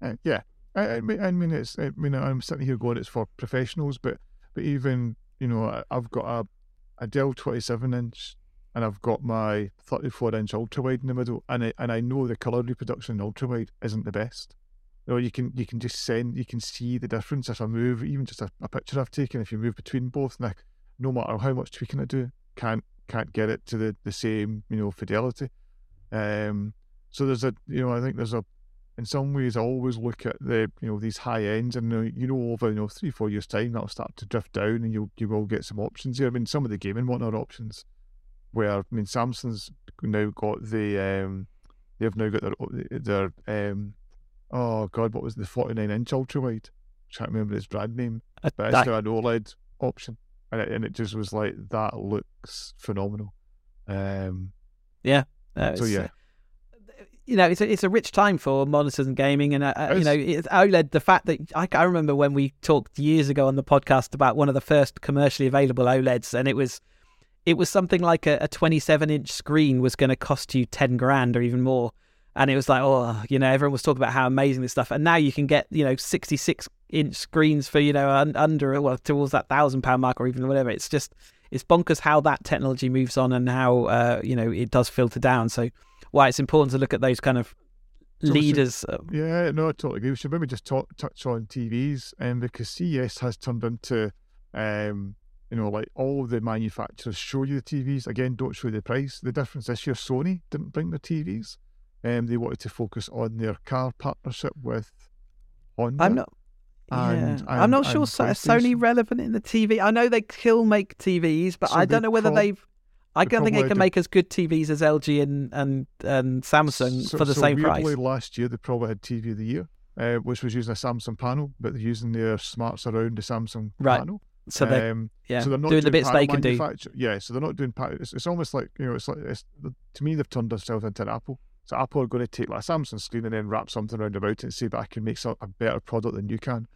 Uh, yeah, I, I, mean, I mean, it's. I mean, I'm sitting here going, it's for professionals, but but even you know, I've got a a Dell 27 inch, and I've got my 34 inch ultra wide in the middle, and I, and I know the color reproduction in ultra wide isn't the best. You know, you can you can just send, you can see the difference if I move, even just a, a picture I've taken. If you move between both, and I, no matter how much tweaking I do, can't can't get it to the, the same you know fidelity. Um, so there's a you know I think there's a in some ways I always look at the you know these high ends and you know over you know three four years time that'll start to drift down and you you will get some options here. I mean some of the gaming are options where I mean Samsung's now got the um they've now got their their um oh god what was the 49 inch ultra wide I can't remember its brand name but it's now an OLED option and it, and it just was like that looks phenomenal. Um yeah uh, so yeah. you know, it's a, it's a rich time for monitors and gaming, and uh, uh you know, it's OLED. The fact that I, I remember when we talked years ago on the podcast about one of the first commercially available OLEDs, and it was it was something like a, a 27 inch screen was going to cost you 10 grand or even more, and it was like, oh, you know, everyone was talking about how amazing this stuff, and now you can get you know 66 inch screens for you know un, under well towards that thousand pound mark or even whatever. It's just it's bonkers how that technology moves on and how uh, you know it does filter down. So why it's important to look at those kind of so leaders. Should, yeah, no, I totally agree. We should maybe just talk, touch on TVs, um, because CES has turned into, um, you know, like all the manufacturers show you the TVs. Again, don't show you the price. The difference this year, Sony didn't bring their TVs. Um, they wanted to focus on their car partnership with Honda. I'm not. And, yeah. and, I'm not sure Sony relevant in the TV. I know they still make TVs, but so I don't know whether they've I don't think they can make as good TVs as LG and and, and Samsung so, for the so same price. Last year, they probably had TV of the year, uh, which was using a Samsung panel, but they're using their smarts around the Samsung right. panel. So they're, um, yeah, so they're not doing, doing the bits they can do. Yeah, so they're not doing. It's, it's almost like you know, it's like it's, to me they've turned themselves into an Apple. So Apple are going to take like a Samsung screen and then wrap something around about it and say, "But I can make a better product than you can."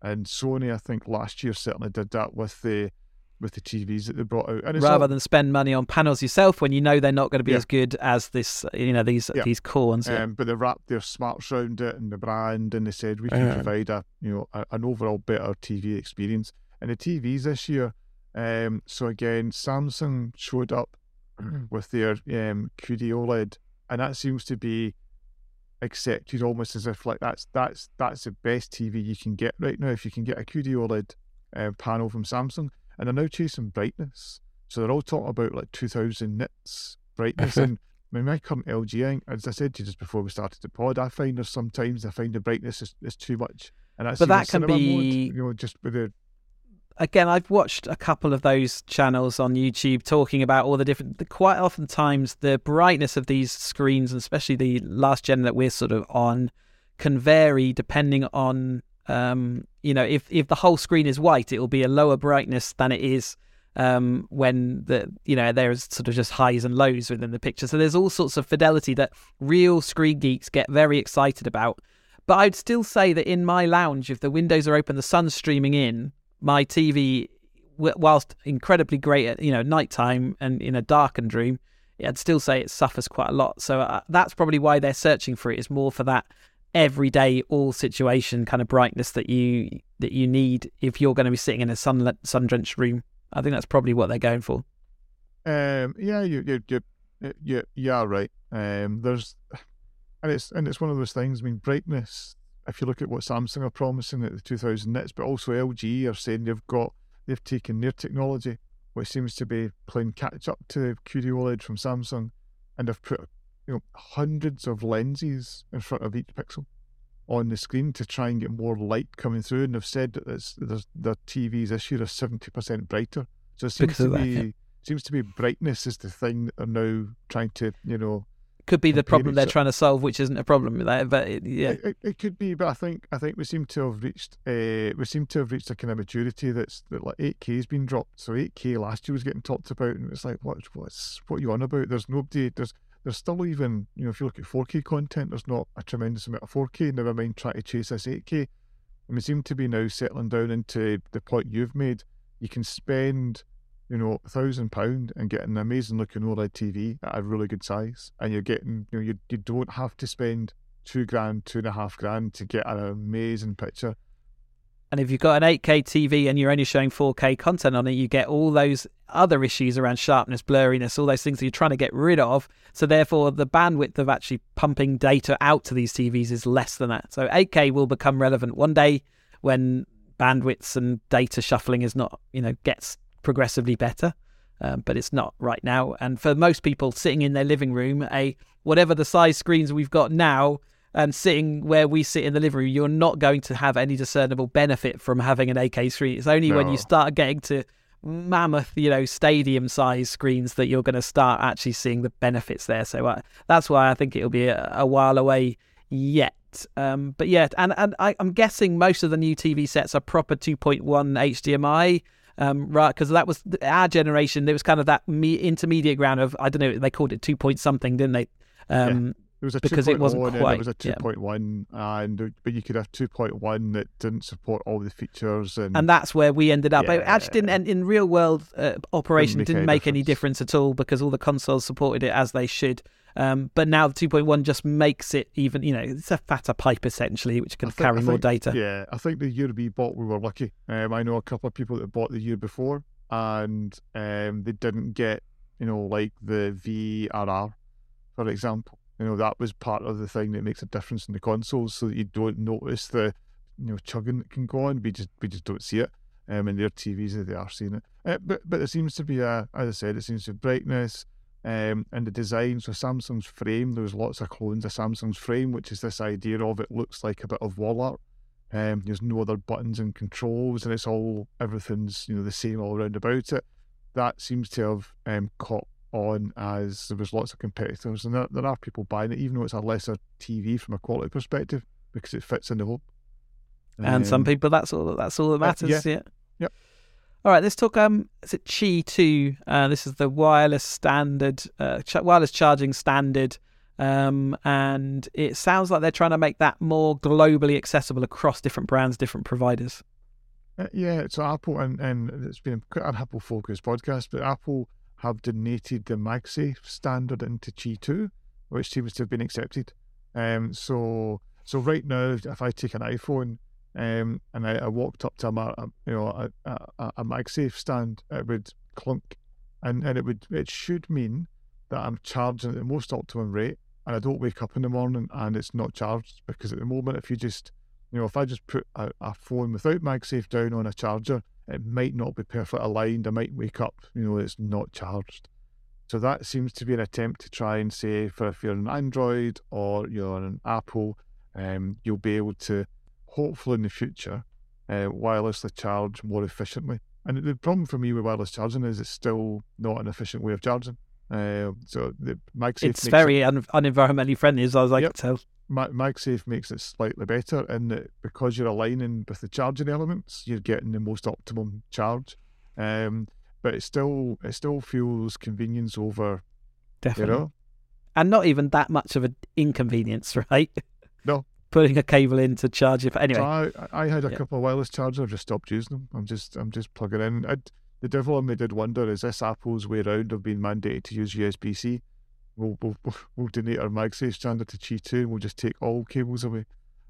And Sony, I think last year certainly did that with the with the TVs that they brought out. Rather all... than spend money on panels yourself when you know they're not going to be yeah. as good as this, you know, these yeah. these core ones. Um, but they wrapped their smarts around it and the brand, and they said we can provide a you know a, an overall better TV experience. And the TVs this year, um, so again, Samsung showed up <clears throat> with their um, QD OLED, and that seems to be accepted almost as if like that's that's that's the best TV you can get right now. If you can get a QD OLED uh, panel from Samsung, and they're now chasing brightness. So they're all talking about like 2000 nits brightness. <laughs> and I mean, my current LG, as I said to you just before we started the pod, I find there's sometimes I find the brightness is, is too much. And that's but that can be, mode, you know, just with the. Again, I've watched a couple of those channels on YouTube talking about all the different. The, quite often times, the brightness of these screens, and especially the last gen that we're sort of on, can vary depending on um, you know, if if the whole screen is white, it will be a lower brightness than it is um, when the you know there's sort of just highs and lows within the picture. So there's all sorts of fidelity that real screen geeks get very excited about. But I'd still say that in my lounge, if the windows are open, the sun's streaming in, my TV, whilst incredibly great at you know nighttime and in a darkened room, I'd still say it suffers quite a lot. So uh, that's probably why they're searching for it. Is more for that everyday all situation kind of brightness that you that you need if you're going to be sitting in a sun sun drenched room. I think that's probably what they're going for. Um, yeah, you you you you you are right. Um, there's and it's and it's one of those things. I mean, brightness. If you look at what Samsung are promising at the 2000 nits, but also LG are saying they've got they've taken their technology, which seems to be playing catch up to QD OLED from Samsung, and they've put you know, hundreds of lenses in front of each pixel on the screen to try and get more light coming through. And they've said that it's, their TVs this year are seventy percent brighter. So it seems to be that, seems to be brightness is the thing that are now trying to you know could be the problem they're trying to solve, which isn't a problem. But it, yeah, it, it, could be. But I think I think we seem to have reached uh, we seem to have reached a kind of maturity that's that like 8K has been dropped. So 8K last year was getting talked about, and it's like what what's what are you on about? There's nobody. There's there's still even, you know, if you look at 4K content, there's not a tremendous amount of 4K, never mind trying to chase this 8K. And we seem to be now settling down into the point you've made you can spend, you know, a thousand pound and get an amazing looking OLED TV at a really good size, and you're getting, you know, you you don't have to spend two grand, two and a half grand to get an amazing picture. And if you've got an 8K TV and you're only showing 4K content on it, you get all those other issues around sharpness, blurriness, all those things that you're trying to get rid of. So therefore, the bandwidth of actually pumping data out to these TVs is less than that. So 8K will become relevant one day when bandwidths and data shuffling is not, you know, gets progressively better. Um, but it's not right now. And for most people sitting in their living room, a whatever the size screens we've got now and sitting where we sit in the living room, you're not going to have any discernible benefit from having an 8K screen. It's only no. when you start getting to mammoth, you know, stadium size screens that you're going to start actually seeing the benefits there. So uh, that's why I think it'll be a, a while away yet. Um, but yeah, and, and I, am guessing most of the new TV sets are proper 2.1 HDMI. Um, right, because that was our generation. There was kind of that me- intermediate ground of I don't know. They called it two point something, didn't they? Um, yeah there was a because it wasn't quite. There was a two point yeah. one, and but you could have two point one that didn't support all the features, and and that's where we ended up. Yeah. It actually didn't, and in real world uh, operation, didn't make, didn't make any difference at all because all the consoles supported it as they should. Um, but now the 2.1 just makes it even, you know, it's a fatter pipe essentially, which can think, carry more data. Yeah, I think the year we bought, we were lucky. Um, I know a couple of people that bought the year before and um, they didn't get, you know, like the VRR, for example. You know, that was part of the thing that makes a difference in the consoles, so that you don't notice the you know chugging that can go on. We just we just don't see it. Um, in their TVs, they are seeing it. Uh, but but there seems to be a, as I said, it seems to be brightness. Um, and the design, so Samsung's frame, there was lots of clones of Samsung's frame, which is this idea of it looks like a bit of wall art. Um, there's no other buttons and controls, and it's all everything's you know the same all around about it. That seems to have um, caught on as there was lots of competitors, and there, there are people buying it, even though it's a lesser TV from a quality perspective, because it fits in the home. And um, some people, that's all. That's all that uh, matters. Uh, yeah. yeah. Yep. All right, let's talk. Um, is it Qi Two? Uh, this is the wireless standard, uh, ch- wireless charging standard. Um, and it sounds like they're trying to make that more globally accessible across different brands, different providers. Uh, yeah, it's Apple, and, and it's been an Apple focused podcast, but Apple have donated the MagSafe standard into Qi 2, which seems to have been accepted. Um, so so right now, if I take an iPhone um, and I, I, walked up to a, you know a, a, a MagSafe stand, it would clunk, and, and it would it should mean that I'm charging at the most optimum rate, and I don't wake up in the morning and it's not charged because at the moment, if you just you know if I just put a, a phone without MagSafe down on a charger, it might not be perfectly aligned. I might wake up, you know, it's not charged. So that seems to be an attempt to try and say, for if you're an Android or you're an Apple, um, you'll be able to, hopefully in the future, uh, wirelessly charge more efficiently. And the problem for me with wireless charging is it's still not an efficient way of charging. Uh, so the MagSafe it's very it, un- unenvironmentally friendly, as I was like yep. to tell. MagSafe makes it slightly better in that because you're aligning with the charging elements, you're getting the most optimum charge. Um, but it still it still feels convenience over definitely, you know? and not even that much of an inconvenience, <laughs> right? No, putting a cable in to charge it. But anyway, I, I had a yeah. couple of wireless chargers. I've just stopped using them. I'm just I'm just plugging in. I'd, the devil in me did wonder: is this Apple's way around of being mandated to use USB C? we'll, we'll, we'll donate our MagSafe standard to Qi 2 and we'll just take all cables away.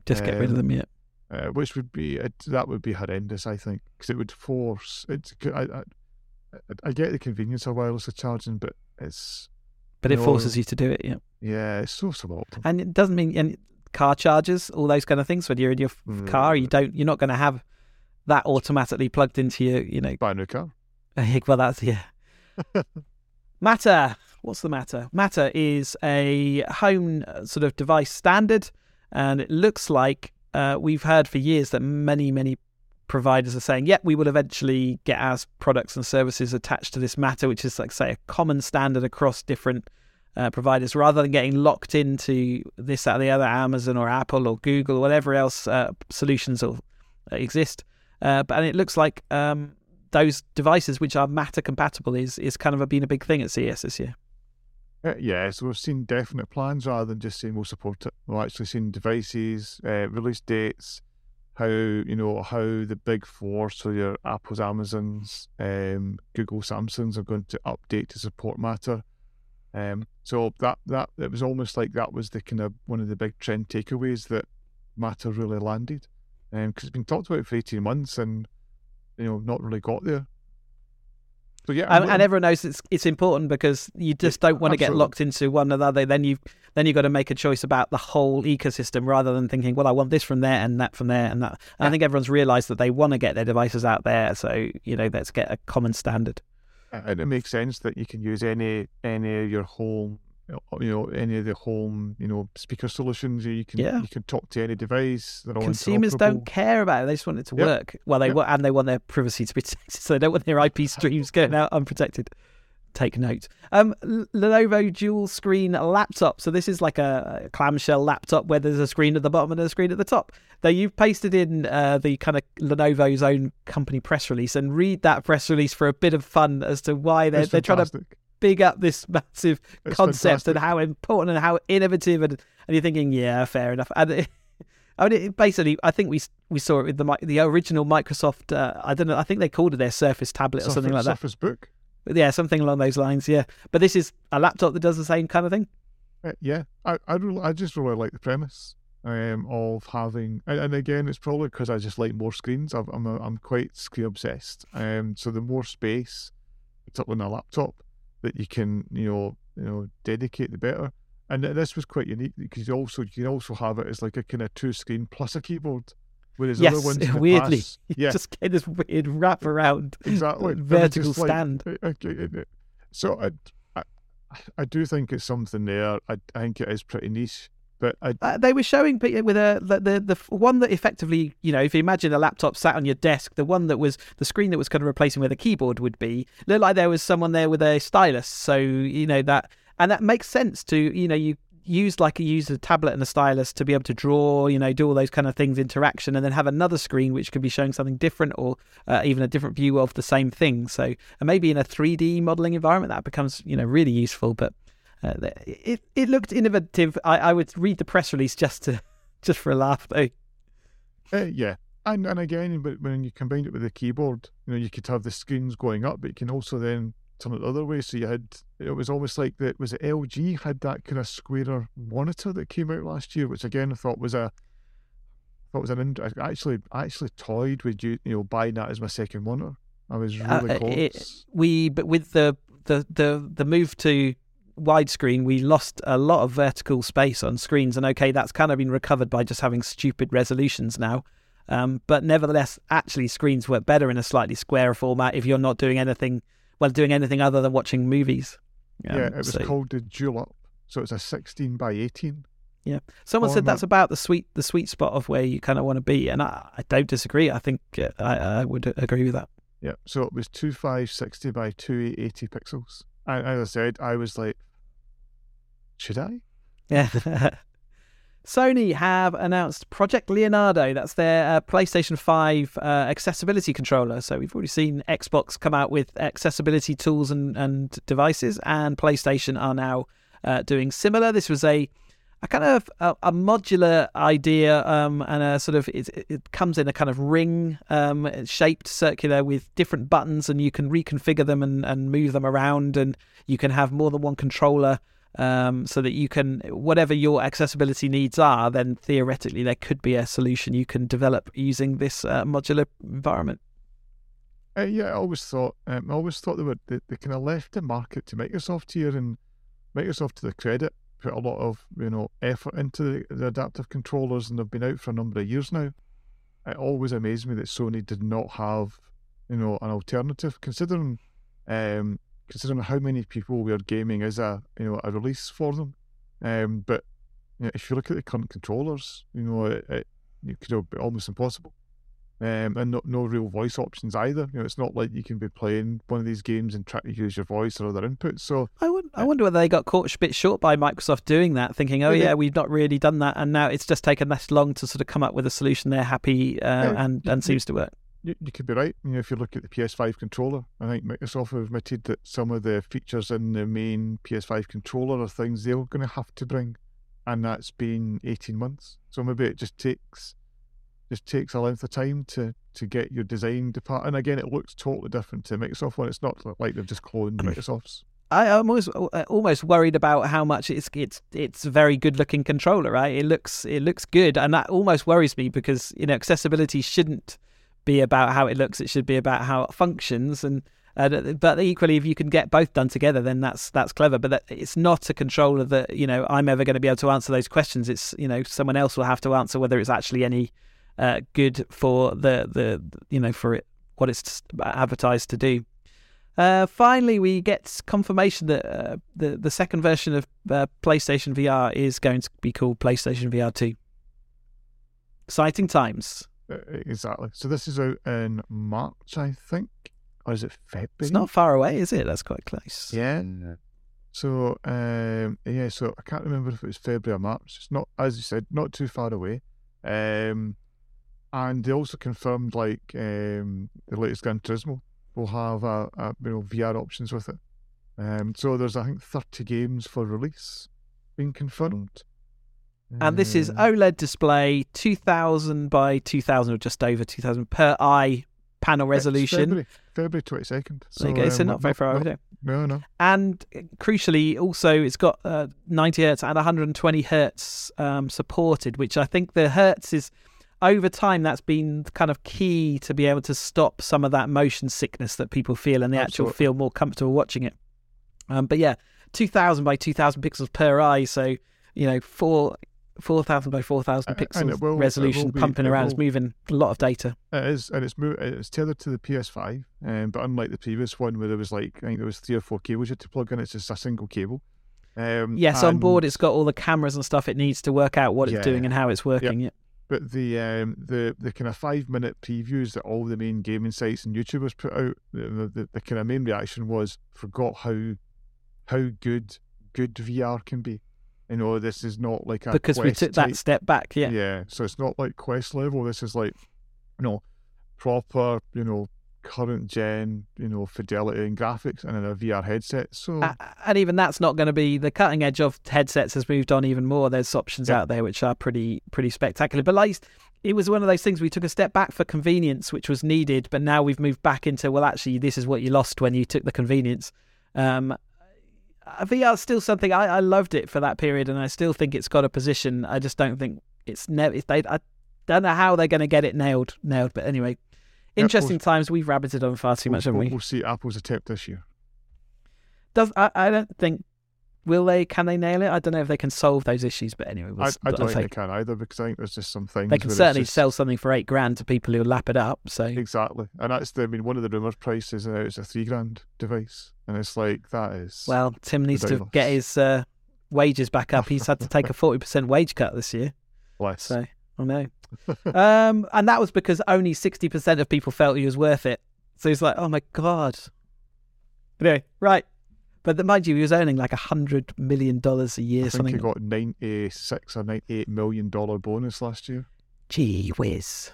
Just get um, rid of them, yeah. Uh, which would be, it, that would be horrendous, I think, because it would force, it, I, I, I, get the convenience of wireless charging, but it's. But it forces you to do it, yeah. Yeah, it's so suboptimal. And it doesn't mean and car chargers, all those kind of things. When you're in your mm. car, you don't, you're not going to have that automatically plugged into your, you know. Buy a new car. <laughs> well, that's yeah. <laughs> Matter. What's the matter? Matter is a home uh, sort of device standard, and it looks like uh, we've heard for years that many, many providers are saying, "Yep, we will eventually get our products and services attached to this Matter, which is like say a common standard across different uh, providers, rather than getting locked into this, that, or the other, Amazon or Apple or Google or whatever else uh, solutions exist." Uh, but and it looks like um, those devices which are Matter compatible is is kind of a, been a big thing at CES this year. Uh, yeah, so we've seen definite plans rather than just saying we'll support it. We've actually seen devices, uh, release dates, how you know how the big four, so your Apple's, Amazons, um, Google, Samsungs are going to update to support Matter. Um, so that that it was almost like that was the kind of one of the big trend takeaways that Matter really landed, because um, it's been talked about for eighteen months and you know not really got there. So yeah, and, and, everyone knows it's it's important because you just don't want to get locked into one another. Then you then you've got to make a choice about the whole ecosystem rather than thinking, well, I want this from there and that from there and that. And yeah. I think everyone's realised that they want to get their devices out there. So you know, let's get a common standard. And it makes sense that you can use any any of your home uh, you know any of the home you know speaker solutions you can yeah. you can talk to any device consumers don't care about it they just want it to yep. work well they yep. want and they want their privacy to be <laughs> protected so they don't want their ip streams going <laughs> out unprotected take note um lenovo dual screen laptop so this is like a, clamshell laptop where there's a screen at the bottom and a screen at the top though you've pasted in uh, the kind of lenovo's own company press release and read that press release for a bit of fun as to why they're, they're trying to big up this massive it's concept fantastic. and how important and how innovative and, and you're thinking yeah fair enough and it, I mean, it, basically, I think we we saw it with the the original Microsoft. Uh, I don't know. I think they called it their Surface tablet Surface, or something like that. Surface Book. But yeah, something along those lines. Yeah, but this is a laptop that does the same kind of thing. Uh, yeah, I I, really, I just really like the premise um, of having, and, and again, it's probably because I just like more screens. i am I'm, I'm quite screen obsessed. Um, so the more space, particularly on a laptop, that you can you know you know dedicate the better. And this was quite unique because you also you can also have it as like a kind of two screen plus a keyboard. Whereas yes, other ones <laughs> weirdly, yeah. just get this weird wrap around <laughs> exactly <laughs> vertical stand. Eh, like, eh, eh. so I, I, I do think it's something there. I, I think it is pretty niche. But I... uh, they were showing with a the, the, the one that effectively, you know, if you imagine a laptop sat on your desk, the one that was the screen that was kind of replacing where the keyboard would be, looked like there was someone there with a stylus. So you know that, and that makes sense to you know you use like a tablet and a stylus to be able to draw, you know, do all those kind of things, interaction, and then have another screen which could be showing something different or uh, even a different view of the same thing. So, and maybe in a 3D modeling environment that becomes, you know, really useful. But uh, it it looked innovative. I, I would read the press release just to <laughs> just for a laugh though. Uh, yeah, and and again, but when you combine it with the keyboard, you know, you could have the screens going up, but you can also then turn it the other way. So you had it was almost like that. Was it LG had that kind of squarer monitor that came out last year, which again I thought was a thought was an I actually I actually toyed with you you know buying that as my second monitor. I was uh, really uh, close. We but with the the the the move to widescreen, we lost a lot of vertical space on screens. And okay, that's kind of been recovered by just having stupid resolutions now. Um, but nevertheless, actually, screens work better in a slightly square format if you're not doing anything, well, doing anything other than watching movies. Um, yeah, it was so. called the Dual Up, so it's a 16 by 18. Yeah, someone said that's about the sweet the sweet spot of where you kind of want to be, and I, I don't disagree. I think I, I would agree with that. Yeah, so it was 2560 by 2880 pixels. And as I said, I was like, should I? Yeah. <laughs> Sony have announced Project Leonardo. That's their uh, PlayStation 5 uh, accessibility controller. So we've already seen Xbox come out with accessibility tools and, and devices, and PlayStation are now uh, doing similar. This was a a kind of a, a modular idea, um, and a sort of it, it, comes in a kind of ring um, shaped circular with different buttons, and you can reconfigure them and, and move them around, and you can have more than one controller um, so that you can, whatever your accessibility needs are, then theoretically there could be a solution you can develop using this uh, modular environment. Uh, yeah, I always thought, um, I always thought they were they, they kind of left the market to Microsoft here, and Microsoft, to the credit, put a lot of you know effort into the, the adaptive controllers, and they've been out for a number of years now. It always amazed me that Sony did not have you know an alternative, considering um, considering how many people were gaming as a you know a release for them. Um, but you know, if you look at the current controllers, you know it, it, it could be almost impossible. Um, and no, no real voice options either. You know, it's not like you can be playing one of these games and try to use your voice or other inputs. So I, would, I wonder whether they got caught a bit short by Microsoft doing that, thinking, "Oh yeah, we've not really done that," and now it's just taken this long to sort of come up with a solution they're happy uh, yeah, and and seems to work you, you could be right. You know, if you look at the PS5 controller, I think Microsoft have admitted that some of the features in the main PS5 controller are things they're going to have to bring, and that's been 18 months. So maybe it just takes just takes a length of time to to get your design depart. And again, it looks totally different to Microsoft one. It's not like they've just cloned Microsoft's. I, I'm almost uh, almost worried about how much it's it's it's a very good looking controller, right? It looks it looks good, and that almost worries me because you know accessibility shouldn't be about how it looks; it should be about how it functions. And but equally, if you can get both done together, then that's that's clever. But that, it's not a controller that you know I'm ever going to be able to answer those questions. It's you know someone else will have to answer whether it's actually any uh, good for the the you know for it what it's advertised to do. Uh, finally, we get confirmation that uh, the the second version of uh, PlayStation VR is going to be called PlayStation VR Two. Exciting times. Uh, exactly. So this is out in March, I think, or is it February? It's not far away, is it? That's quite close. Yeah. So um, yeah, so I can't remember if it was February or March. It's not, as you said, not too far away. Um, and they also confirmed like um, the latest Gran Turismo will have a, a you know VR options with it. Um, so there's I think 30 games for release being confirmed. And this is Um, OLED display, 2000 by 2000 or just over 2000 per eye panel resolution. February, February 22nd. There you go. So um, not very far away. No, no. and uh, crucially also it's got uh, 90 hertz and 120 hertz um, supported which i think the hertz is over time that's been kind of key to be able to stop some of that motion sickness that people feel and they actually feel more comfortable watching it um, but yeah 2000 by 2000 pixels per eye so you know four 4000 by 4000 Uh, and pixels will- resolution be- pumping it around it's moving a lot of data It is, and it's mo- it's tethered to the PS5. Um, but unlike the previous one, where there was like I think there was three or four cables you had to plug in, it's just a single cable. Um, yes on board it's got all the cameras and stuff it needs to work out what it's doing and how it's working yeah. But the um, the the kind of five minute previews that all the main gaming sites and YouTubers put out, the, the, the kind of main reaction was forgot how how good good VR can be. You know, this is not like a because we took that type- step back yeah Yeah, so it's not like Quest level. This is like, you know, proper, you know, current gen, you know, fidelity and graphics, and in a VR headset. So A- and even that's not going to be the cutting edge of headsets has moved on even more. There's options out there which are pretty pretty spectacular. But like it was one of those things we took a step back for convenience, which was needed, but now we've moved back into well, actually, this is what you lost when you took the convenience. Um, uh, VR is still something I, I loved it for that period, and I still think it's got a position. I just don't think it's never. They, I don't know how they're going to get it nailed. Nailed, but anyway, interesting times. We've rabbited on far too much, we'll, haven't we? we'll see Apple's attempt this year. Does I, I don't think will they can they nail it? I don't know if they can solve those issues, but anyway, we'll, I, I don't think they can either because I think there's just some things. they can certainly just- sell something for eight grand to people who lap it up. So Exactly, and that's the. I mean, one of the rumors prices now it's a three grand device, and it's like that is well, Tim needs to get his uh, wages back up. He's had to take a <laughs> forty percent wage cut this year. less. So I know, <laughs> um, and that was because only sixty percent of people felt he was worth it. So he's like, oh my god. But anyway, right. But the, mind you, he was earning like a hundred million dollars a year. I think something. he got ninety six or ninety eight million dollar bonus last year. Gee whiz.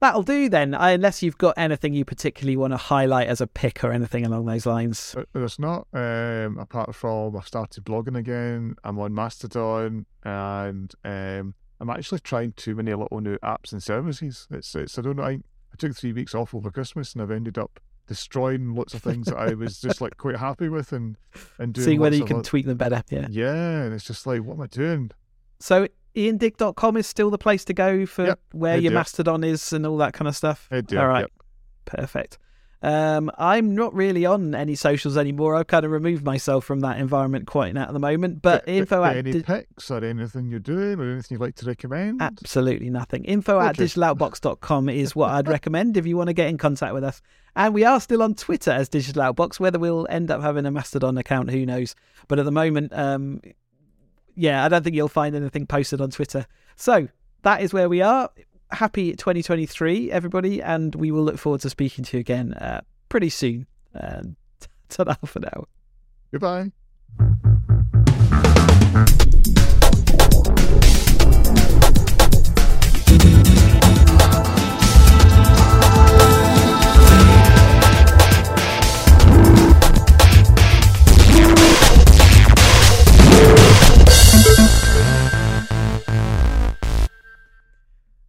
That'll do then, I- unless you've got anything you particularly want to highlight as a pick or anything along those lines. But There's not. Um, apart from I've started blogging again. I'm on Mastodon, and um, I'm actually trying too many little new apps and services. It's it's I don't know. I, I took three weeks off over Christmas, and I've ended up destroying lots of things that I was just like quite happy with, and and doing See whether you can oth- tweak them better. Yeah. Yeah, and it's just like, what am I doing? So iandick.com is still the place to go for Yep, where your there. Mastodon is and all that kind of stuff. All right. yep. Perfect. Um, I'm not really on any socials anymore. I've kind of removed myself from that environment quite now at the moment. But But- info at any di- picks or anything you're doing or anything you'd like to recommend? Absolutely nothing. Info at Okay. digitaloutbox.com is what I'd recommend if you want to get in contact with us. And we are still on Twitter as Digital Outbox. Whether we'll end up having a Mastodon account, who knows? But at the moment, um, yeah, I don't think you'll find anything posted on Twitter. So that is where we are. Happy 2023, everybody. And we will look forward to speaking to you again uh, pretty soon. And <laughs> ta for now. Goodbye.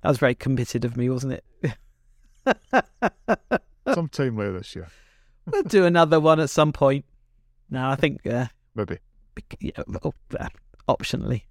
That was very committed of me, wasn't it? <laughs> Sometime later this year, we'll do another one at some point. No, I think uh, maybe. yeah, uh, optionally.